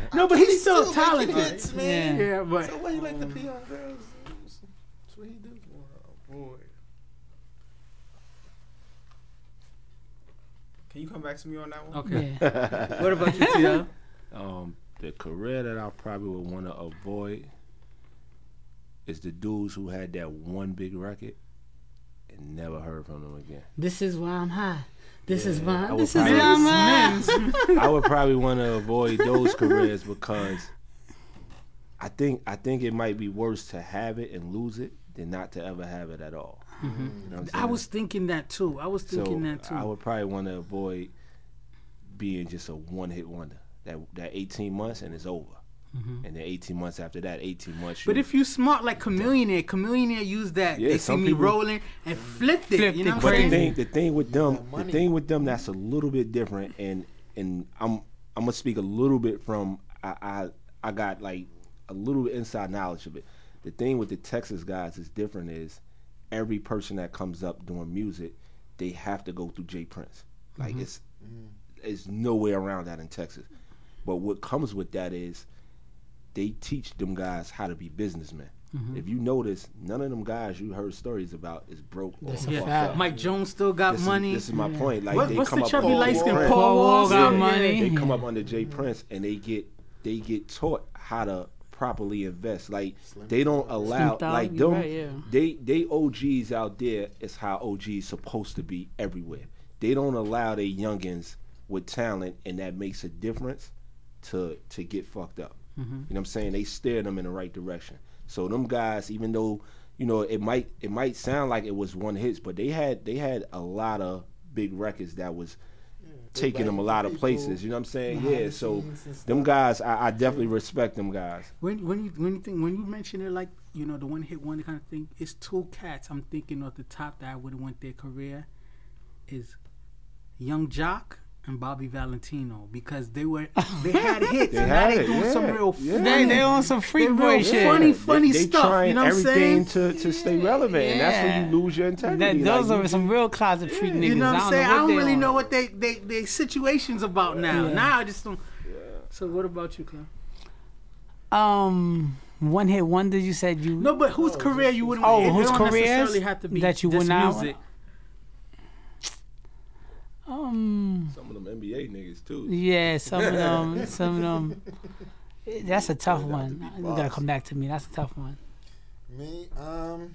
no, but he's still, still talented. hits, man. Yeah, but So why you like to pee on girls? That's what he do. boy. Can you come back to me on that one? okay. Yeah. What about you, Tia? Um, the career that I probably would want to avoid is the dudes who had that one big record and never heard from them again. This is why I'm high. This is why. I would This is why I'm high. I would probably want to avoid those careers because I think I think it might be worse to have it and lose it than not to ever have it at all. Mm-hmm. You know I'm I saying? was thinking that too. I was thinking so that too. I would probably want to avoid being just a one hit wonder. That that 18 months and it's over. And then 18 months after that, 18 months. Mm-hmm. but if you smart like Chamillionaire, Chamillionaire used that. Yeah, they see me people- rolling and flipped it. Flipped you know it what I'm saying? the saying? thing, the thing with them, the thing with them that's a little bit different, and and I'm I'm gonna speak a little bit from I I, I got like a little bit inside knowledge of it. The thing with the Texas guys is different is every person that comes up doing music, they have to go through J. Prince. Like Mm-hmm. it's it's no way around that in Texas. But what comes with that is they teach them guys how to be businessmen. Mm-hmm. If you notice, none of them guys you heard stories about is broke or That's a fucked up. Mike Jones still got This is- money. this is my point. Like What- they what's come the up chubby under light skin Prince. Paul Paul Wall Wall got still- money. They come up under J. Prince and they get they get taught how to properly invest. Like they don't allow Dogg, like them. right, yeah. They they OGs out there is how OGs supposed to be everywhere. They don't allow their youngins with talent and that makes a difference to to get fucked up. Mm-hmm. You know what I'm saying? They steer them in the right direction. So them guys, even though you know it might it might sound like it was one hits, but they had they had a lot of big records that was taking them a lot of places. You know what I'm saying? Yeah. So them guys, I, I definitely respect them guys. When when you when you think when you mention it like you know the one hit one kind of thing, it's two cats. I'm thinking off the top that I would have went their career is Yung Joc and Bobby Valentino because they were they had hits They and had they it, doing some yeah, real yeah. funny. They they on some They freak real boy shit. funny, funny they, stuff. trying You know what I'm saying? to, to stay relevant, and that's when you lose your integrity. That, those Like, are you- some real closet freak niggas. You know what I'm saying? I don't they really on. know what they they they situations about now. Yeah. Now I just don't. So what about you, Clem? Um, one hit wonder. You said you. No, but whose career you wouldn't? Oh, whose don't careers necessarily have to be that you would not? music. Um. Some NBA niggas too. Yeah, some of them. Some of them. That's a tough They got to one. You gotta come back to me. That's a tough one. Me, um,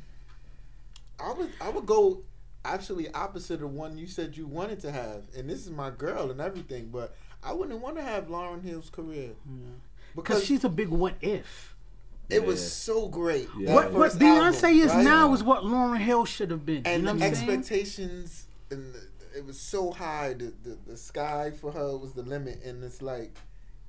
I would I would go actually opposite of one you said you wanted to have, and this is my girl and everything, but I wouldn't want to have Lauryn Hill's career Because because she's a big what if. it was so great. Yeah. What what Beyonce album, is right? now is what Lauryn Hill should have been. and you know the what I'm saying? expectations and the, it was so high. The, the the sky for her was the limit, and it's like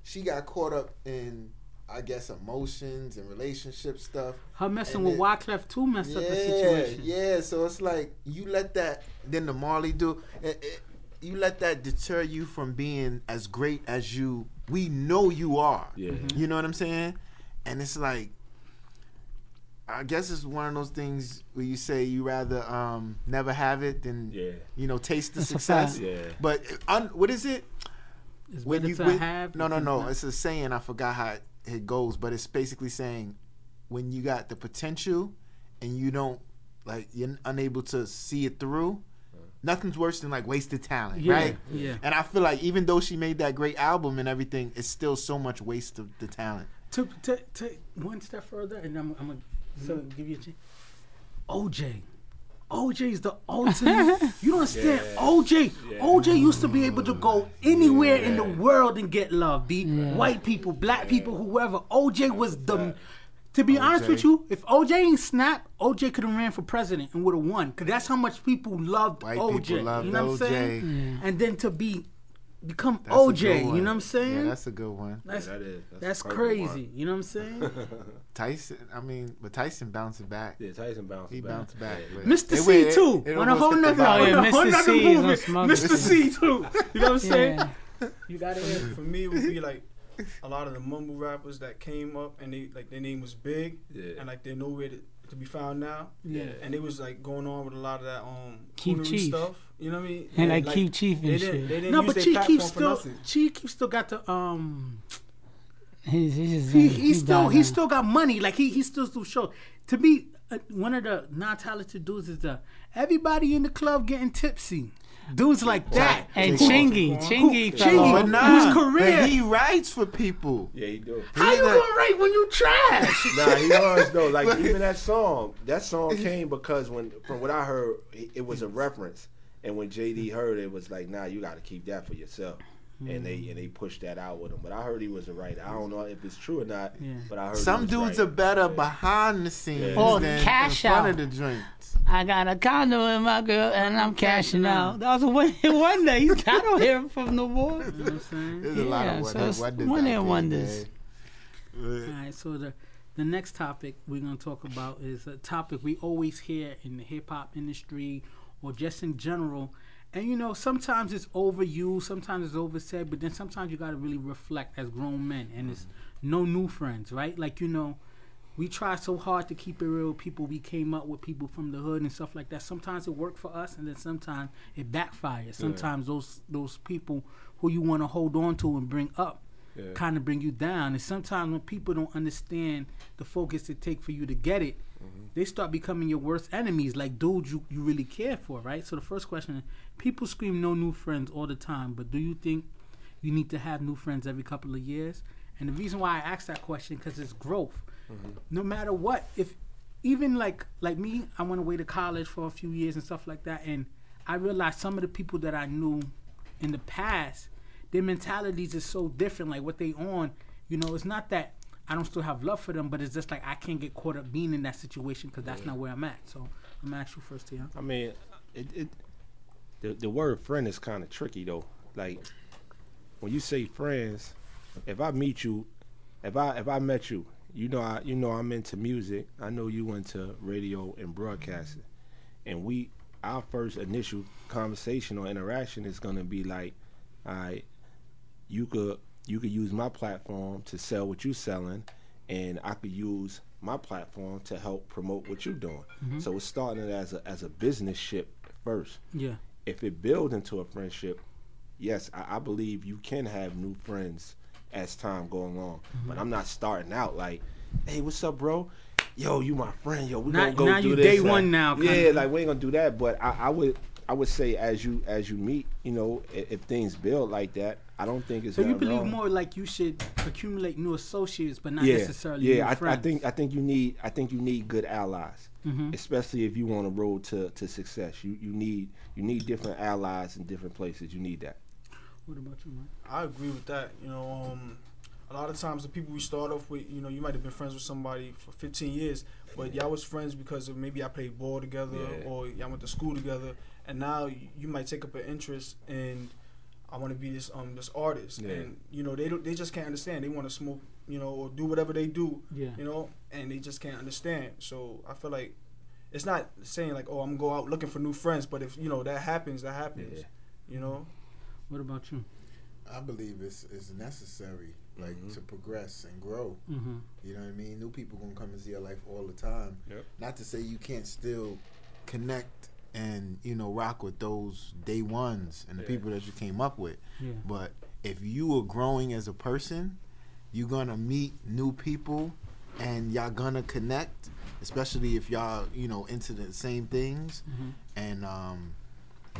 she got caught up in I guess emotions and relationship stuff. Her messing and with Wyclef too messed up the situation. yeah. So it's like you let that. Then the Marley do. It, it, you let that deter you from being as great as you we know you are. Yeah. You know what I'm saying? And it's like, I guess it's one of those things where you say you rather um, never have it than Yeah. you know taste the success. Yeah. But un, what is it? It's when you to when- have no no no not. it's a saying i forgot how it, it goes but it's basically saying when you got the potential and you don't like you're unable to see it through nothing's worse than like wasted talent Yeah, right yeah. and i feel like even though she made that great album and everything it's still so much waste of the talent to, to, to one step further, and I'm, I'm gonna so mm-hmm. give you a chance. OJ. is the ultimate. you don't understand. OJ. OJ used to be able to go anywhere in the world and get love. Be white people, black people, whoever. OJ was the. To be honest with you, if OJ ain't snapped, OJ could have ran for president and would have won. Cause that's how much people loved White OJ. people loved you know what I'm OJ. saying? And then to be become That's OJ, you know what I'm saying? yeah that's a good one that's that is. That's, that's crazy. one. You know what I'm saying? tyson i mean but tyson bouncing back Yeah, Tyson bounced he back. bounced back Yeah. Mr. it C went- too. it on a whole hit the nother, bottom. on yeah, a whole Mr. nother C is on movie. smugglers. Mr. C too. You know what I'm saying? You got it. For me, it would be like a lot of the mumble rappers that came up and they like their name was big Yeah. and like they're nowhere to, to be found now. Yeah. And it was like going on with a lot of that um Keith Chief. stuff. You know what I mean? And like Keith Chief and they didn't, shit. They didn't No, use but their Chief platform Keef for still. Chief Keef still got the um He's, he's, just, he, he, he still died he still got money like he he still do shows. To me, uh, one of the non-talented dudes is the everybody in the club getting tipsy. Dudes like that. And Who- Chingy, Chingy, Chingy, off. but nah, Whose career- he writes for people Yeah, he do. How you like- gonna write when you trash? nah, he was though. Like even that song, that song came because when, from what I heard, it, it was a reference, and when JD heard it, it was like, nah, you got to keep that for yourself. And they mm. and they pushed that out with him. But I heard he was a writer. I don't know if it's true or not. Yeah. But I heard he some was dudes right. are better Yeah. behind the scenes Yeah. Oh, than cash in front out. of the joints I got a condo in my girl and I'm cashing out. That was a one hit wonder. He's, I don't hear from no more. You know what I'm saying? there's a lot Yeah, of so wonder, wonders one out hit there, wonders. man. All right, so the the next topic we're gonna talk about is a topic we always hear in the hip hop industry or just in general. And you know, sometimes it's overused, sometimes it's oversaid, but then sometimes you gotta really reflect as grown men. And it's no new friends, right? Like you know, we try so hard to keep it real. with People we came up with people from the hood and stuff like that. Sometimes it worked for us, and then sometimes it backfires. Sometimes those those people who you want to hold on to and bring up Yeah. kind of bring you down. And sometimes when people don't understand the focus it take for you to get it, Mm-hmm. they start becoming your worst enemies, like dudes you, you really care for, right? So the first question people scream no new friends all the time, but do you think you need to have new friends every couple of years? And the reason why I ask that question because it's growth. Mm-hmm. No matter what, if even like like me, I went away to college for a few years and stuff like that, and I realized some of the people that I knew in the past, their mentalities is so different. Like what they on, you know, it's not that I don't still have love for them, but it's just like I can't get caught up being in that situation because that's not where I'm at. So I'm gonna ask you first, Tia. I mean, it, it the the word friend is kind of tricky though. Like when you say friends, if I meet you, if I if I met you, you know I you know I'm into music. I know you into radio and broadcasting, and we our first initial conversation or interaction is gonna be like, all right, you could you could use my platform to sell what you're selling, and I could use my platform to help promote what you're doing. Mm-hmm. So it's starting it as a as a business ship first. Yeah. If it builds into a friendship, yes, I, I believe you can have new friends as time going on. Mm-hmm. But I'm not starting out like, hey, what's up, bro? Yo, you my friend. Yo, we Not- gonna go do you this. day Like, one now, Yeah, kinda. like we ain't gonna do that. But I, I would I would say as you as you meet, you know, if, if things build like that, I don't think it's So you believe wrong. more like you should accumulate new associates, but not yeah, necessarily yeah. new I, I think I think you need I think you need good allies, Mhm. especially if you want a road to, to success. You you need you need different allies in different places. You need that. What about you, Mike? I agree with that. You know, um, a lot of times the people we start off with, you know, you might have been friends with somebody for 15 years, but y'all was friends because of maybe I played ball together Yeah. or y'all went to school together, and now you, you might take up an interest in. I want to be this um this artist, Yeah. and you know they don't they just can't understand. They want to smoke, you know, or do whatever they do, Yeah. you know, and they just can't understand. So I feel like it's not saying like, oh, I'm gonna go out looking for new friends, but if you know that happens, that happens, Yeah. you know. What about you? I believe it's it's necessary, like Mm-hmm. to progress and grow. Mm-hmm. You know what I mean? New people gonna come into your life all the time. Yep. Not to say you can't still connect and you know rock with those day ones and the Yeah. people that you came up with. Yeah. But if you are growing as a person, you're gonna meet new people and y'all gonna connect, especially if y'all you know into the same things Mm-hmm. and um,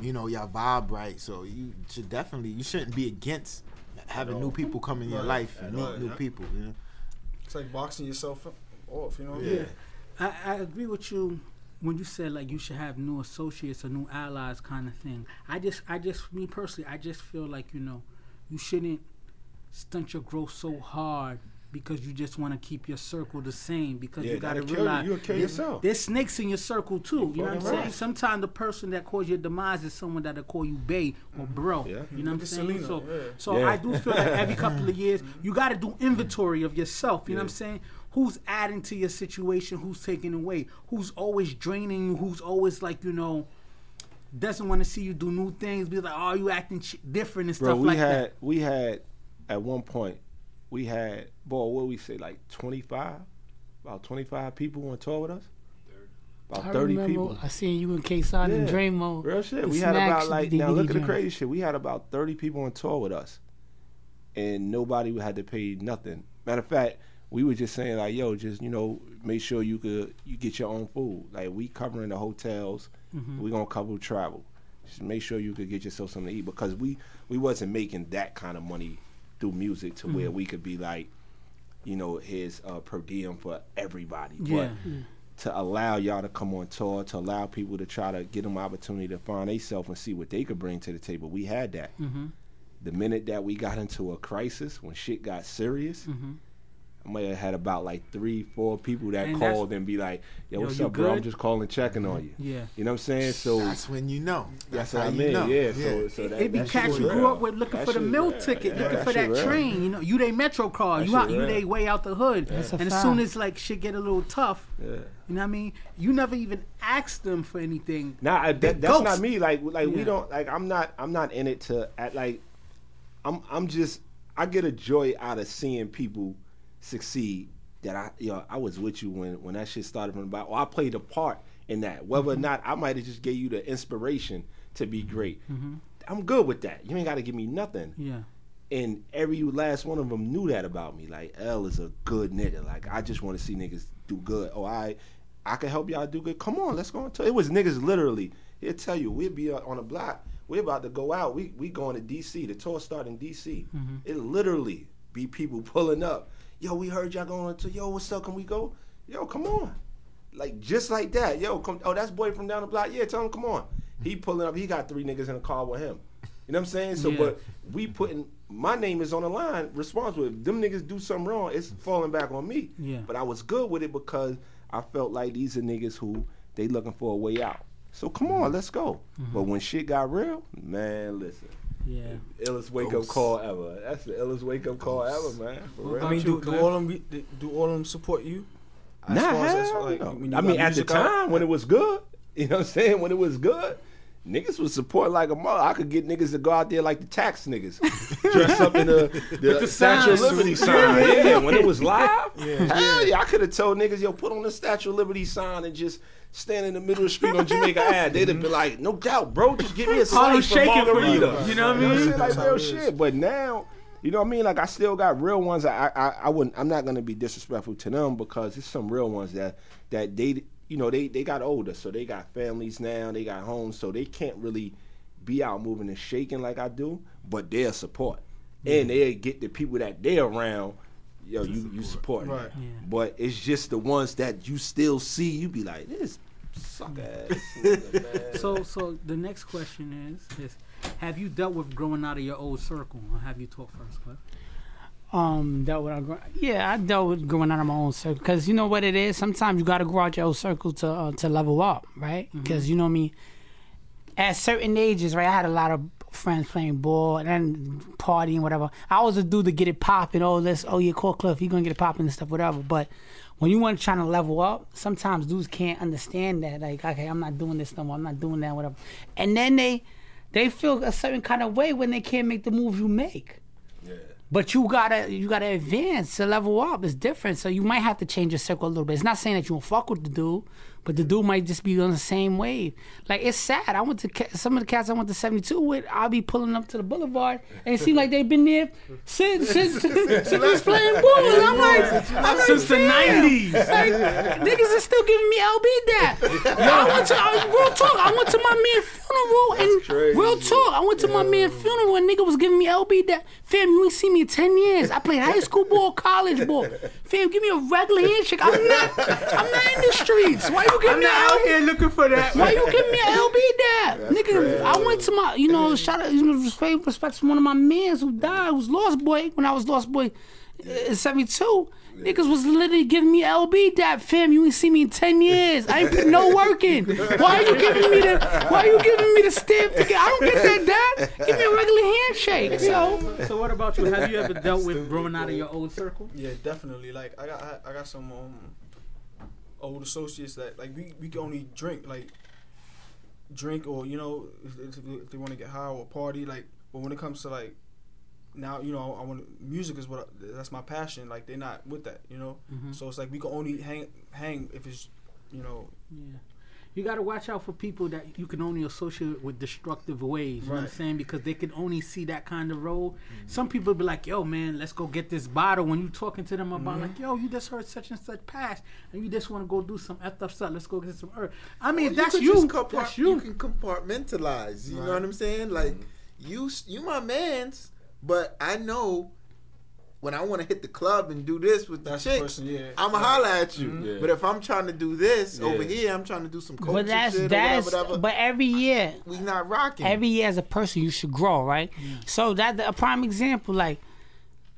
you know y'all vibe right. So you should definitely you shouldn't be against having new people come in your life and At meet all, new yeah. people. You know. It's like boxing yourself off, you know? Yeah. I, I agree with you when you said like you should have new associates or new allies kind of thing. I just I just me personally I just feel like you know you shouldn't stunt your growth so hard because you just want to keep your circle the same because Yeah, you got to that'll you. realize You'll kill there's- yourself. There's snakes in your circle too. You know what I'm fucking saying? right. Sometimes the person that caused your demise is someone that'll call you bae or mm-hmm. bro. Yeah. You know what I'm Look saying? Selena, so yeah. so Yeah. I do feel like every couple of years you got to do inventory of yourself. You know what I'm saying? Who's adding to your situation? Who's taking away? Who's always draining you? Who's always like you know doesn't want to see you do new things? Be like, oh, you acting ch- different and Bro, stuff we like had that. we had at one point we had boy what we say like twenty five, about twenty five people on tour with us. About I thirty remember people. I seen you and K-Side and Yeah. Dramo. Real shit. We had about Smacks like now DVD look at the crazy shit. We had about thirty people on tour with us, and nobody had to pay nothing. Matter of fact, we were just saying like, yo, just you know, make sure you could you get your own food. Like we covering the hotels, Mm-hmm. we gonna cover travel. Just make sure you could get yourself something to eat because we we wasn't making that kind of money through music to Mm-hmm. where we could be like, you know, his uh, per diem for everybody. Yeah. But to allow y'all to come on tour, to allow people to try to get them opportunity to find themselves and see what they could bring to the table. We had that. Mm-hmm. The minute that we got into a crisis, when shit got serious, Mhm. I might have had about like three, four people that And called and be like, "Yo, Yo, what's you up, bro? I'm just calling, checking on you." Yeah. You know what I'm saying? So That's when you know. that's, That's, what how I you mean. know. Yeah. So, so that, it be that cats you grew up with looking That for the shit meal real. ticket, Yeah, looking that for shit that real. train. You know, you they Metro car. That You shit out, you real. they way out the hood. That's a and as soon as like shit get a little tough, Yeah. you know what I mean? You never even asked them for anything. Nah, I, that, that's ghost. not me. Like, like we don't like. I'm not. I'm not in it to act like. I'm. I'm just. I get a joy out of seeing people succeed. That I, you know, I was with you when when that shit started from the bottom. Or I played a part in that. Whether Mm-hmm. or not I might have just gave you the inspiration to be great. Mm-hmm. I'm good with that. You ain't got to give me nothing. Yeah. And every last one of them knew that about me. Like L is a good nigga. Like I just want to see niggas do good. Oh, I, I can help y'all do good. Come on, let's go it. Was niggas literally. He'll tell you we'd be on a block. We're about to go out. We we going to DC. The tour start in DC. It literally be people pulling up. Yo, we heard y'all going to. Yo, what's up? Can we go? Yo, come on. Like just like that. Yo, come. Oh, that's boy from down the block. Yeah, tell him come on. He pulling up. He got three niggas in the car with him. You know what I'm saying? So, Yeah. but we putting my name is on the line. Responsible. If them niggas do something wrong, it's falling back on me. Yeah. But I was good with it because I felt like these are niggas who they looking for a way out. So come on, let's go. Mm-hmm. But when shit got real, man, listen. Yeah. Illest wake Ghosts. up call ever. That's the illest wake up call ever, man. For real. I mean, do, do Cliff? all them be, do all them support you? As Nah, far as hell like, no. I mean, at the music out? time when it was good, you know what I'm saying? When it was good, niggas would support like a mother. I could get niggas to go out there like the tax niggas, dress up in the, the, the Statue of. Liberty sign. Yeah, when it was live, Yeah. hell yeah, I could have told niggas, yo, put on the Statue of Liberty sign and just stand in the middle of the street on Jamaica Ave. They'd have been like, no doubt, bro, just give me a slice for shaking for you. margarita. You know what I You know what I'm mean? Like real shit. But now, you know what I mean? Like I still got real ones. I I, I wouldn't. I'm not gonna be disrespectful to them because it's some real ones that that they you know they they got older, so they got families now. They got homes, so they can't really be out moving and shaking like I do. But they'll support, and they get the people that they're around. Yo, you you support, Right. Yeah. But it's just the ones that you still see. You be like, this suck mm. ass. So, so the next question is: is Have you dealt with growing out of your old circle, or have you talked first, Cliff? Um, dealt with our, yeah, I dealt with growing out of my own circle because you know what it is. Sometimes you got to grow out your own circle to uh, to level up, right? Because you know me. At certain ages, right, I had a lot of friends playing ball and then partying, whatever. I was a dude to get it popping. Oh, let's, oh yeah, call Cliff, you gonna get it popping and stuff, whatever. But when you want to try to level up, sometimes dudes can't understand that. Like, okay, I'm not doing this no more. I'm not doing that, whatever. And then they they feel a certain kind of way when they can't make the move you make. But you gotta you gotta advance to level up. It's different. So you might have to change your circle a little bit. It's not saying that you won't fuck with the dude, but the dude might just be on the same wave. Like it's sad. I went to some of the cats I went to seventy two with. I'll be pulling up to the boulevard and it seemed like they've been there since since since we was playing ball. And I'm like, I'm like, Since the 90s. Like, niggas is still giving me LB that. I went to I, real talk. I went to my man funeral and crazy. real talk. I went to my man funeral and nigga was giving me LB that. Fam, you ain't seen me in ten years. I played high school ball, college ball. Fam, give me a regular handshake. I'm not. I'm not in the streets. Why you giving I'm me not out here looking for that. Why you giving me an LB that? Nigga, I went to my, you know, shout out, you know, respect, respect to one of my mans who died, who was Lost Boy, when I was Lost Boy in 72. Niggas was literally giving me LB that fam. You ain't seen me in ten years. I ain't put no work in. Why are you giving me the? Why are you giving me the stamp to get? I don't get that, Dad. Give me a regular handshake. So So what about you? Have you ever dealt with growing out of your old circle? Yeah, definitely. Like I got I, I got some um old associates that like we we can only drink like drink or you know if, if, they want to get high or party like but when it comes to like now you know I want music is what I, that's my passion like they're not with that you know mm-hmm. so it's like we can only hang hang if it's you know Yeah. You got to watch out for people that you can only associate with destructive ways. You know what I'm saying? Because they can only see that kind of role. Mm-hmm. Some people be like, "Yo, man, let's go get this bottle." When you talking to them about mm-hmm. like, "Yo, you just heard such and such pass, and you just want to go do some effed up stuff. Let's go get some herb." I mean, if that's could you. compart- that's you. you. can compartmentalize. You know what I'm saying? Like mm-hmm. you, you my man's, but I know when I want to hit the club and do this with the that's chick, person yeah I'ma holler at you. Mhm. Yeah. But if I'm trying to do this over here, I'm trying to do some coaching but that's shit that's. or whatever, whatever. But every year, we not rocking. every year as a person you should grow right so that a prime example like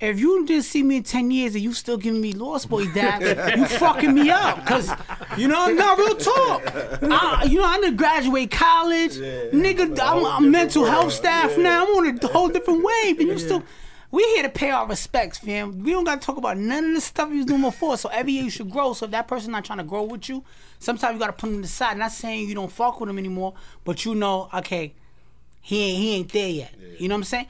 if you didn't see me in 10 years and you still giving me lost boy dad you fucking me up because you know no real talk I, you know i didn't graduate college nigga i'm, whole I'm mental different health staff Yeah. now i'm on a whole different wave and you still we here to pay our respects, fam. We don't gotta talk about none of the stuff you was doing before. So every year you should grow. So if that person not trying to grow with you, sometimes you gotta put them to the side. Not saying you don't fuck with them anymore, but you know, okay, he ain't he ain't there yet. You know what I'm saying?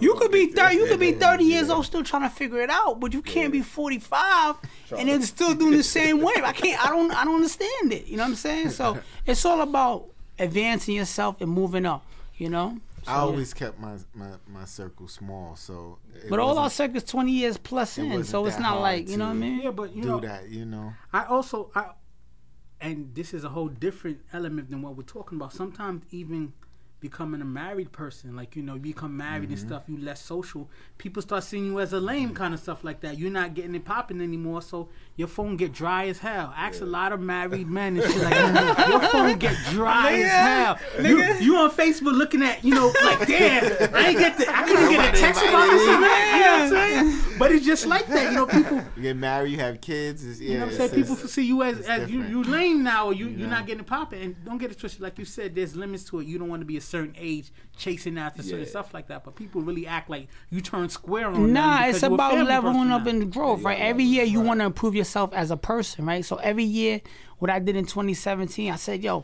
You could be thirty, you could be thirty years Yeah. old still trying to figure it out, but you can't be forty five and then still doing the same way. I can't. I don't. I don't understand it. You know what I'm saying? So it's all about advancing yourself and moving up. You know. I always kept my, my, my circle small, so. But all our circles twenty years plus in, wasn't so it's not like you know what I mean. Yeah, but you do know, that, you know. I also I and this is a whole different element than what we're talking about. Sometimes even becoming a married person, like you know, you become married and mm-hmm. stuff, you less social. People start seeing you as a lame mm-hmm. kind of stuff like that. You're not getting it popping anymore, so your phone get dry as hell. Ask a lot of married men and shit like that. Mm, your phone get dry as hell. You, you on Facebook looking at, you know, like damn, I ain't get the, I couldn't get a text about this. You know what I'm saying? But it's just like that, you know. People, You get married, you have kids. It's, yeah, you know what I'm saying? People it's- see you as, as you, you lame now, or you, you're not getting popping. And don't get it twisted. Like you said, there's limits to it. You don't want to be a certain age chasing after certain stuff like that. But people really act like you turn square on them Nah, it's about leveling up now. and growth, right? Every year you want to improve yourself as a person, right? So every year, what I did in 2017, I said, yo,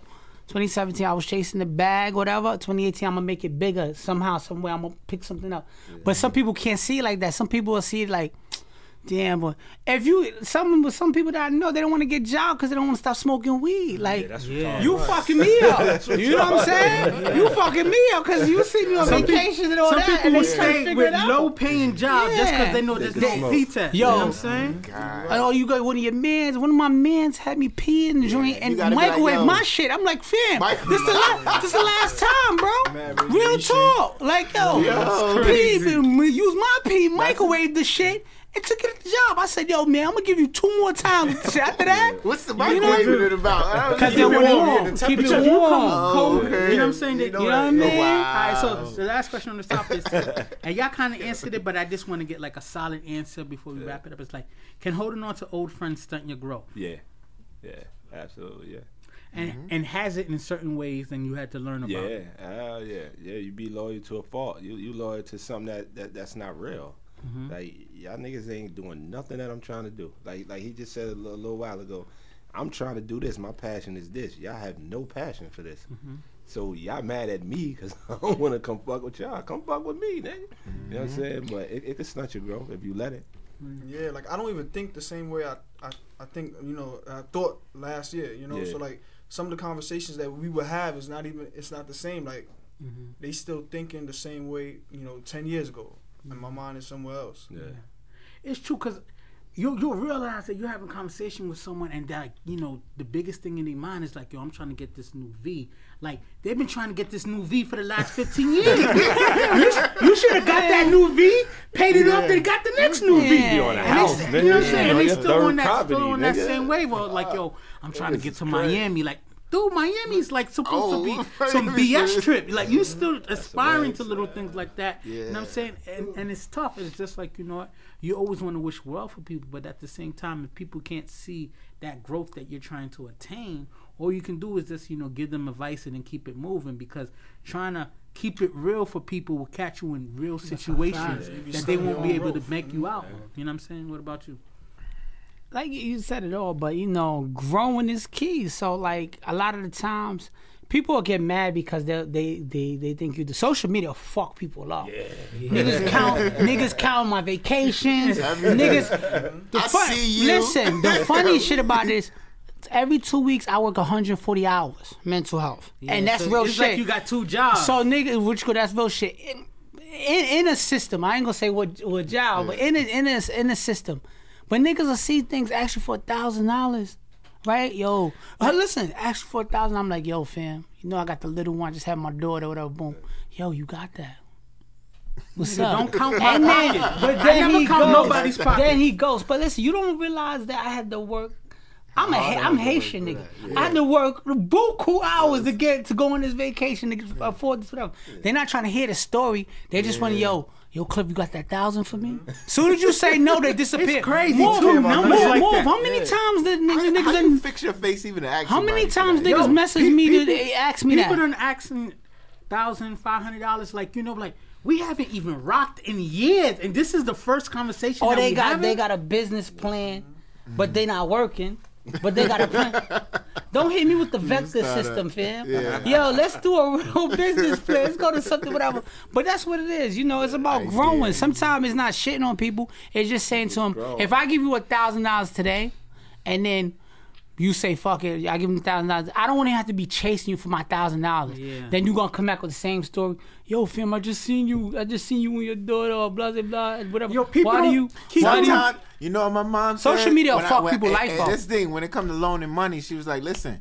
2017 I was chasing the bag, whatever. 2018 I'm gonna make it bigger somehow, somewhere. I'm gonna pick something up. But some people can't see it like that. Some people will see it like. Damn, but if you some some people that I know they don't want to get job because they don't want to stop smoking weed. Like that's Yeah. you fucking me up. you know what I'm saying? You fucking me up because you see me on Some peop- vacations and all Some that, people and will they trying to stay figure with it low paying jobs just because they know there's They no can. P test. Yo. you know what I'm saying? God. Oh, you got one of your mans. One of my mans had me pee in the joint and you like, microwave my shit. I'm like, fam, Mike- this the la- this the last time, bro. Man, Real radiation. talk. Like, yo, Yo. pee, use my pee, microwave the shit, and took it at the job. I said, yo, man, I'm gonna give you two more times. After that, What's the You know- microwaving it about? I don't Because they You want know, warm. the Keep it Because you warm. come Oh, cold, okay. you know what I'm saying? That- You know You know what I that. mean? Wow. All right, so, so the last question on the top is, and y'all kind of answered it, but I just want to get like a solid answer before we wrap it up. It's like, can holding on to old friends stunt your growth? Yeah, yeah, absolutely, yeah. And and has it in certain ways, and you had to learn about. Yeah, it. uh, yeah, yeah. You be loyal to a fault. You you loyal to something that, that that's not real. Like y'all niggas ain't doing nothing that I'm trying to do. Like like he just said a little, little while ago. I'm trying to do this. My passion is this. Y'all have no passion for this. So y'all mad at me because I don't want to come fuck with y'all. Come fuck with me, nigga. You know what I'm Mm-hmm. saying? But it, it can stunt your growth if you let it. Yeah, like I don't even think the same way I, I, I think you know I thought last year. You know, Yeah. so like some of the conversations that we would have is not even it's not the same. Like Mm-hmm. they still thinking the same way you know ten years ago, and my mind is somewhere else. Yeah. It's true because you you'll realize that you're having a conversation with someone and that you know the biggest thing in their mind is like yo I'm trying to get this new V like they've been trying to get this new V for the last 15 years you, should have got that new V paid it off and got the next new V You on a And they, nigga. you know what I'm saying You and they your still on that property, still on that same wave of like yo I'm trying to get to crazy. Miami like Dude, Miami's like supposed Oh, to be oh, some BS good. trip. Like you still aspiring to little things like that. You know what I'm saying? And, and it's tough. It's just like, you know what? You always want to wish well for people, but at the same time, if people can't see that growth that you're trying to attain, all you can do is just, you know, give them advice and then keep it moving because trying to keep it real for people will catch you in real situations that they won't your be own able to growth. make you out. You know what I'm saying? What about you? Like you said it all, but you know, growing is key. So like a lot of the times people will get mad because they they they, they think you the social media fuck people up. Niggas count niggas count my vacations. niggas the I fun- see you. Listen, the funny shit about this every two weeks I work 140 hours mental health. and that's so real shit. like you got two jobs. So nigga, which could that's real shit. In, in, in a system, I ain't gonna say what what job, but in a, in a in a system, but niggas will see things actually for a thousand dollars, right? Yo, uh, listen, actually for a thousand, I'm like, yo, fam, you know I got the little one, just had my daughter, whatever, boom. Yo, you got that. What's up? don't count my and then, pocket. but then he count goes. nobody's pocket. Then he goes. But listen, you don't realize that I had to work. I'm a Ha- I'm Haitian nigga. I had to work buku hours to get to go on this vacation to afford this whatever. They're not trying to hear the story. They just want to yo yo Cliff, you got that thousand for me? Soon as you say no, they disappear. It's crazy, Move, too, move, numbers move, like move. that. How many times did How, niggas, how niggas you fix your face even to ask how many times that? niggas Yo, message pe- me to people- they ask me People that? done asking thousand, five hundred dollars. Like you know, like we haven't even rocked in years, and this is the first conversation. Oh, that they we got having. they got a business plan, but they not working. But they got a plan. Don't hit me with the vector gotta- system, fam. yeah. Yo, let's do a real business plan. Let's go to something, whatever. But that's what it is. You know, it's about growing. Sometimes it's not shitting on people. It's just saying to them, if I give you a thousand dollars today, and then you say fuck it, I give them thousand dollars. I don't want to have to be chasing you for my thousand dollars. Yeah. Then you gonna come back with the same story. Yo, fam, I just seen you. I just seen you and your daughter, or blah blah blah, whatever. Yo, people Why do you? keep Why do you? Sometimes, you know what my mom said? Social media will When I- fuck when- people and- life eh, and up. This thing, when it comes to loaning money, she was like, listen,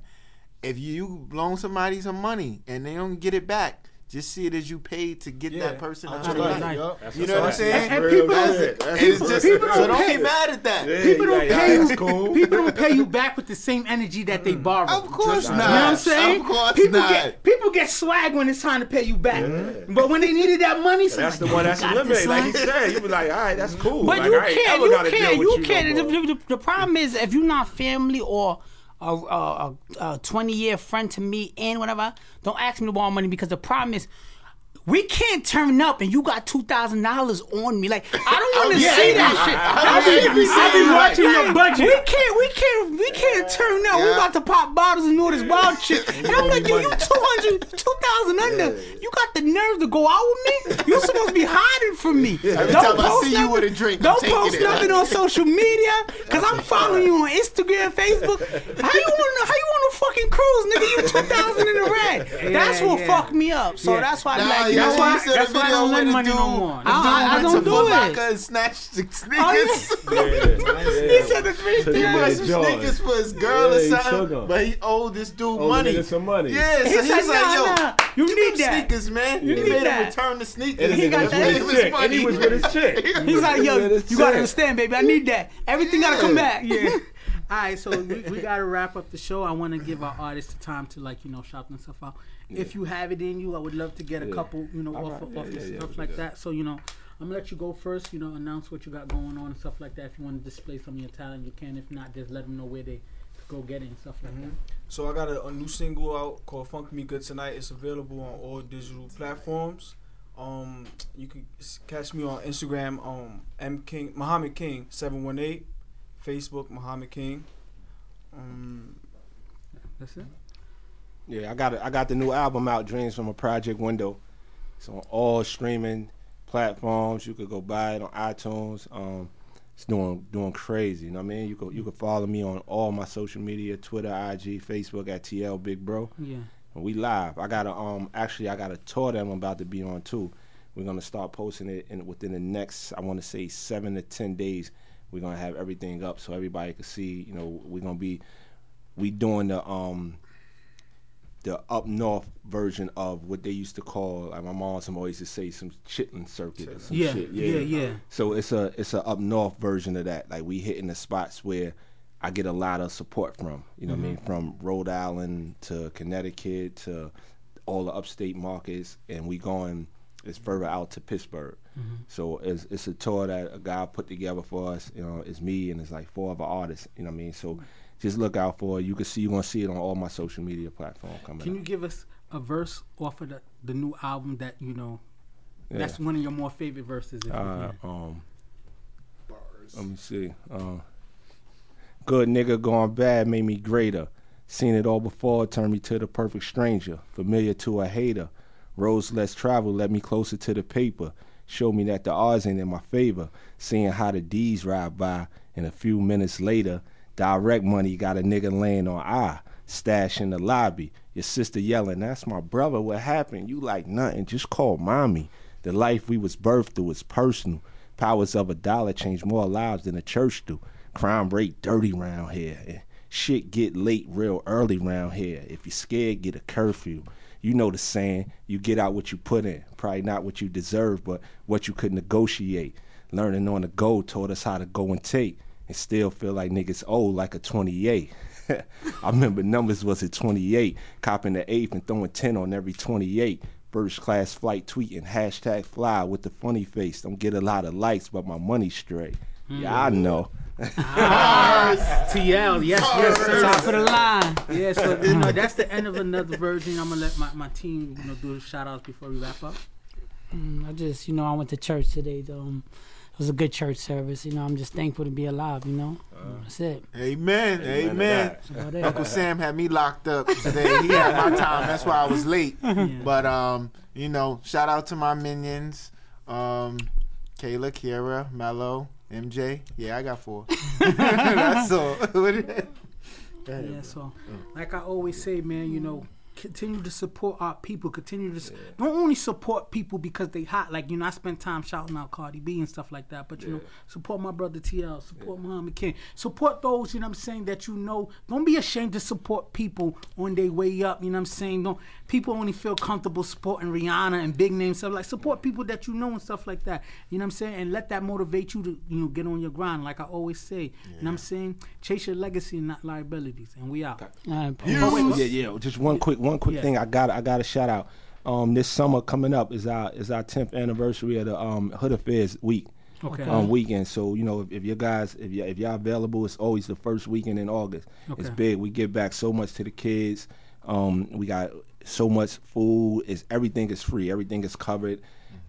if you loan somebody some money and they don't get it back, just see it as you paid to get Yeah. that person I'll out tell your you life. that, yup. That's You know what I'm saying? And Real people- That's it. That's It's what's just, people so don't don't pay- get mad at that. Yeah, People don't yeah, pay you. cool. People don't pay you back with the same energy that they mm. borrowed. Of course not. You know what I'm saying? Of course people not. get people get swag when it's time to pay you back, but when they needed that money, so That's the one "Yo, that's you eliminated. Like he son." said, you be like, all right, that's cool. But like, you can't, you can't, you you can't. The, the, the problem is if you're not family or a, a, a, a 20 year friend to me and whatever, don't ask me to borrow money because the problem is. We can't turn up and you got two thousand dollars on me. Like I don't oh, want to Yeah, see that shit. I- I, I- be, I be I be watching your budget. We can't, we can't, we can't turn up. We Yeah. about to pop bottles and all this wild shit. And I'm like, yo, you 200, 2,000 under. You got the nerve to go out with me? You supposed to be hiding from me. Every time I see you with a drink, Don't post it. nothing on social media because I'm following you on Instagram, Facebook. How you on? How you on a fucking cruise, nigga? You two thousand in the red. That's what yeah. fucked me up. So Yeah. that's why I'm like, you yeah, know so what? you said That's a why I video don't lend money dude, no more. I- I- I went don't to do it. Locker and snatched the Oh, sneakers. yeah. he said the three He things. bought some Jordan. sneakers for his girl Yeah, or he took but he owed this dude Oh, money. some money. Yeah, so He he's said, like, yo, nah, you need that. sneakers, man. You he need made him return the sneakers. And He got that. with Gave his his chick. And he was with his chick. He's like, yo, you gotta understand, baby. I need that. Everything gotta come back. Yeah. All right, so we, we got to wrap up the show. I want to give our artists the time to like you know shout themselves out. If you have it in you, I would love to get a couple you know All off, right. of off Yeah, yeah, yeah, stuff like that. So you know, I'm gonna let you go first. You know, announce what you got going on and stuff like that. If you want to display some of your talent, you can. If not, just let them know where they go get it and stuff like that. So I got a, a new single out called "Funk Me Good Tonight." It's available on all digital platforms. Um, you can catch me on Instagram, um, M King Muhammad King seven one eight, Facebook Muhammad King. Um, That's it. Yeah, I got. I got the new album out, Dreams from a Project Window. It's on all streaming platforms. You could go buy it on iTunes. Um, it's doing doing crazy. You know what I mean? You could you could follow me on all my social media, Twitter, IG, Facebook at TL Big Bro. Yeah. And we live. I got a um actually I got a tour that I'm about to be on too. We're gonna start posting it in within the next I want to say seven to ten days. We're gonna have everything up so everybody can see. You know, we're gonna be we doing the um the up north version of what they used to call like my mom some always to say some chitlin circuit or some Yeah, shit. yeah, yeah. Yeah. So it's a it's a up north version of that. Like we hitting the spots where I get a lot of support from. You know what I mean? Mm-hmm. From Rhode Island to Connecticut to all the upstate markets, and we going it's further out to Pittsburgh. Mm-hmm. So it's it's a tour that a guy put together for us. You know, it's me and it's like four other artists. You know what I mean? So just look out for it. You can see you're gonna see it on all my social media platforms coming. Can you up. give us a verse off of the, the new album that you know? Yeah. That's one of your more favorite verses. If you Uh, can. um, let me see. Uh, good nigga gone bad made me greater. Seen it all before, turned me to the perfect stranger. Familiar to a hater. Roads less traveled led me closer to the paper. Showed me that the odds ain't in my favor. Seeing how the D's ride by, and a few minutes later, direct money got a nigga laying on I. Stash in the lobby. Your sister yelling, That's my brother. What happened? You like nothing. Just call mommy. The life we was birthed through is personal. Powers of a dollar change more lives than a church do. Crime rate dirty round here. and Shit get late real early round here. If you scared, get a curfew. You know the saying, you get out what you put in. Probably not what you deserve, but what you could negotiate. Learning on the go taught us how to go and take. And still feel like niggas old like a 28. I remember numbers was at 28, copping the eighth and throwing 10 on every 28. First class flight tweeting, hashtag fly with the funny face. Don't get a lot of likes, but my money straight. Yeah, I know. TL, yes, yes, sir. Top of the line. Yeah, so you know that's the end of another version. I'm gonna let my, my team you know do the shout outs before we wrap up. Mm, I just, you know, I went to church today. Though. Um, it was a good church service. You know, I'm just thankful to be alive. You know, that's it. Amen. Amen. That's about it. Uncle Sam had me locked up today. He had my time. That's why I was late. But um, you know, shout out to my minions, um, Kayla, Kiera, Mello, MJ. Yeah, I got four. That's all. What is it? Yeah, so like I always say, man, you know, continue to support our people. Continue to s don't only support people because they hot. Like you know, I spend time shouting out Cardi B and stuff like that. But you know, support my brother TL. Support Muhammad King. Support those. You know what I'm saying that you know. Don't be ashamed to support people on their way up. You know what I'm saying. Don't people only feel comfortable supporting Rihanna and big names stuff like support people that you know and stuff like that. You know what I'm saying. And let that motivate you to you know get on your grind. Like I always say. You know what I'm saying. Chase your legacy and not liabilities. And we out. All right, Oh, yeah, yeah. Just one quick, one quick Yeah. thing. I got, I got to shout out. Um, this summer coming up is our is our 10th anniversary of the um Hood Affairs Week. Okay. Um, weekend. So you know, if, if you guys, if you if y'all available, it's always the first weekend in August. It's big. We give back so much to the kids. Um, we got so much food. Is everything is free. Everything is covered.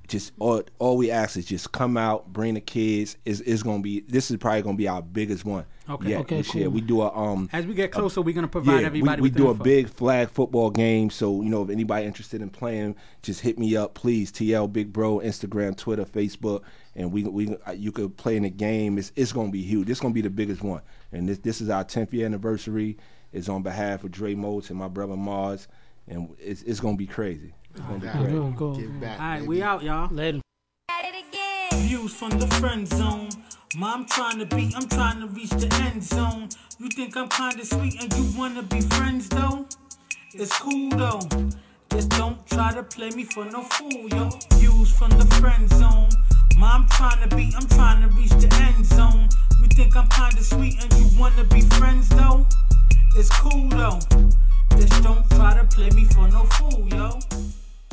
Just all, all we ask is just come out, bring the kids. Is is gonna be this is probably gonna be our biggest one. Okay. yet Okay, this year. cool. We do a um As we get closer, we're gonna provide everybody we, we with do the a big flag football game. So you know, if anybody interested in playing, just hit me up, please. TL Big Bro, Instagram, Twitter, Facebook, and we we you could play in the game. It's it's gonna be huge. It's gonna be the biggest one. And this this is our 10th year anniversary. It's on behalf of Dre Motes and my brother Mars, and it's it's gonna be crazy. It's gonna. Go, go. Give back. All right, baby. we out, y'all. Later. Views from the friend zone. Mom trying to be, I'm trying to reach the end zone. You think I'm kinda sweet and you wanna be friends though? It's cool though. Just don't try to play me for no fool, yo. Views from the friend zone. Mom trying to be, I'm trying to reach the end zone. You think I'm kinda sweet and you wanna be friends though? It's cool though. Just don't try to play me for no fool, yo.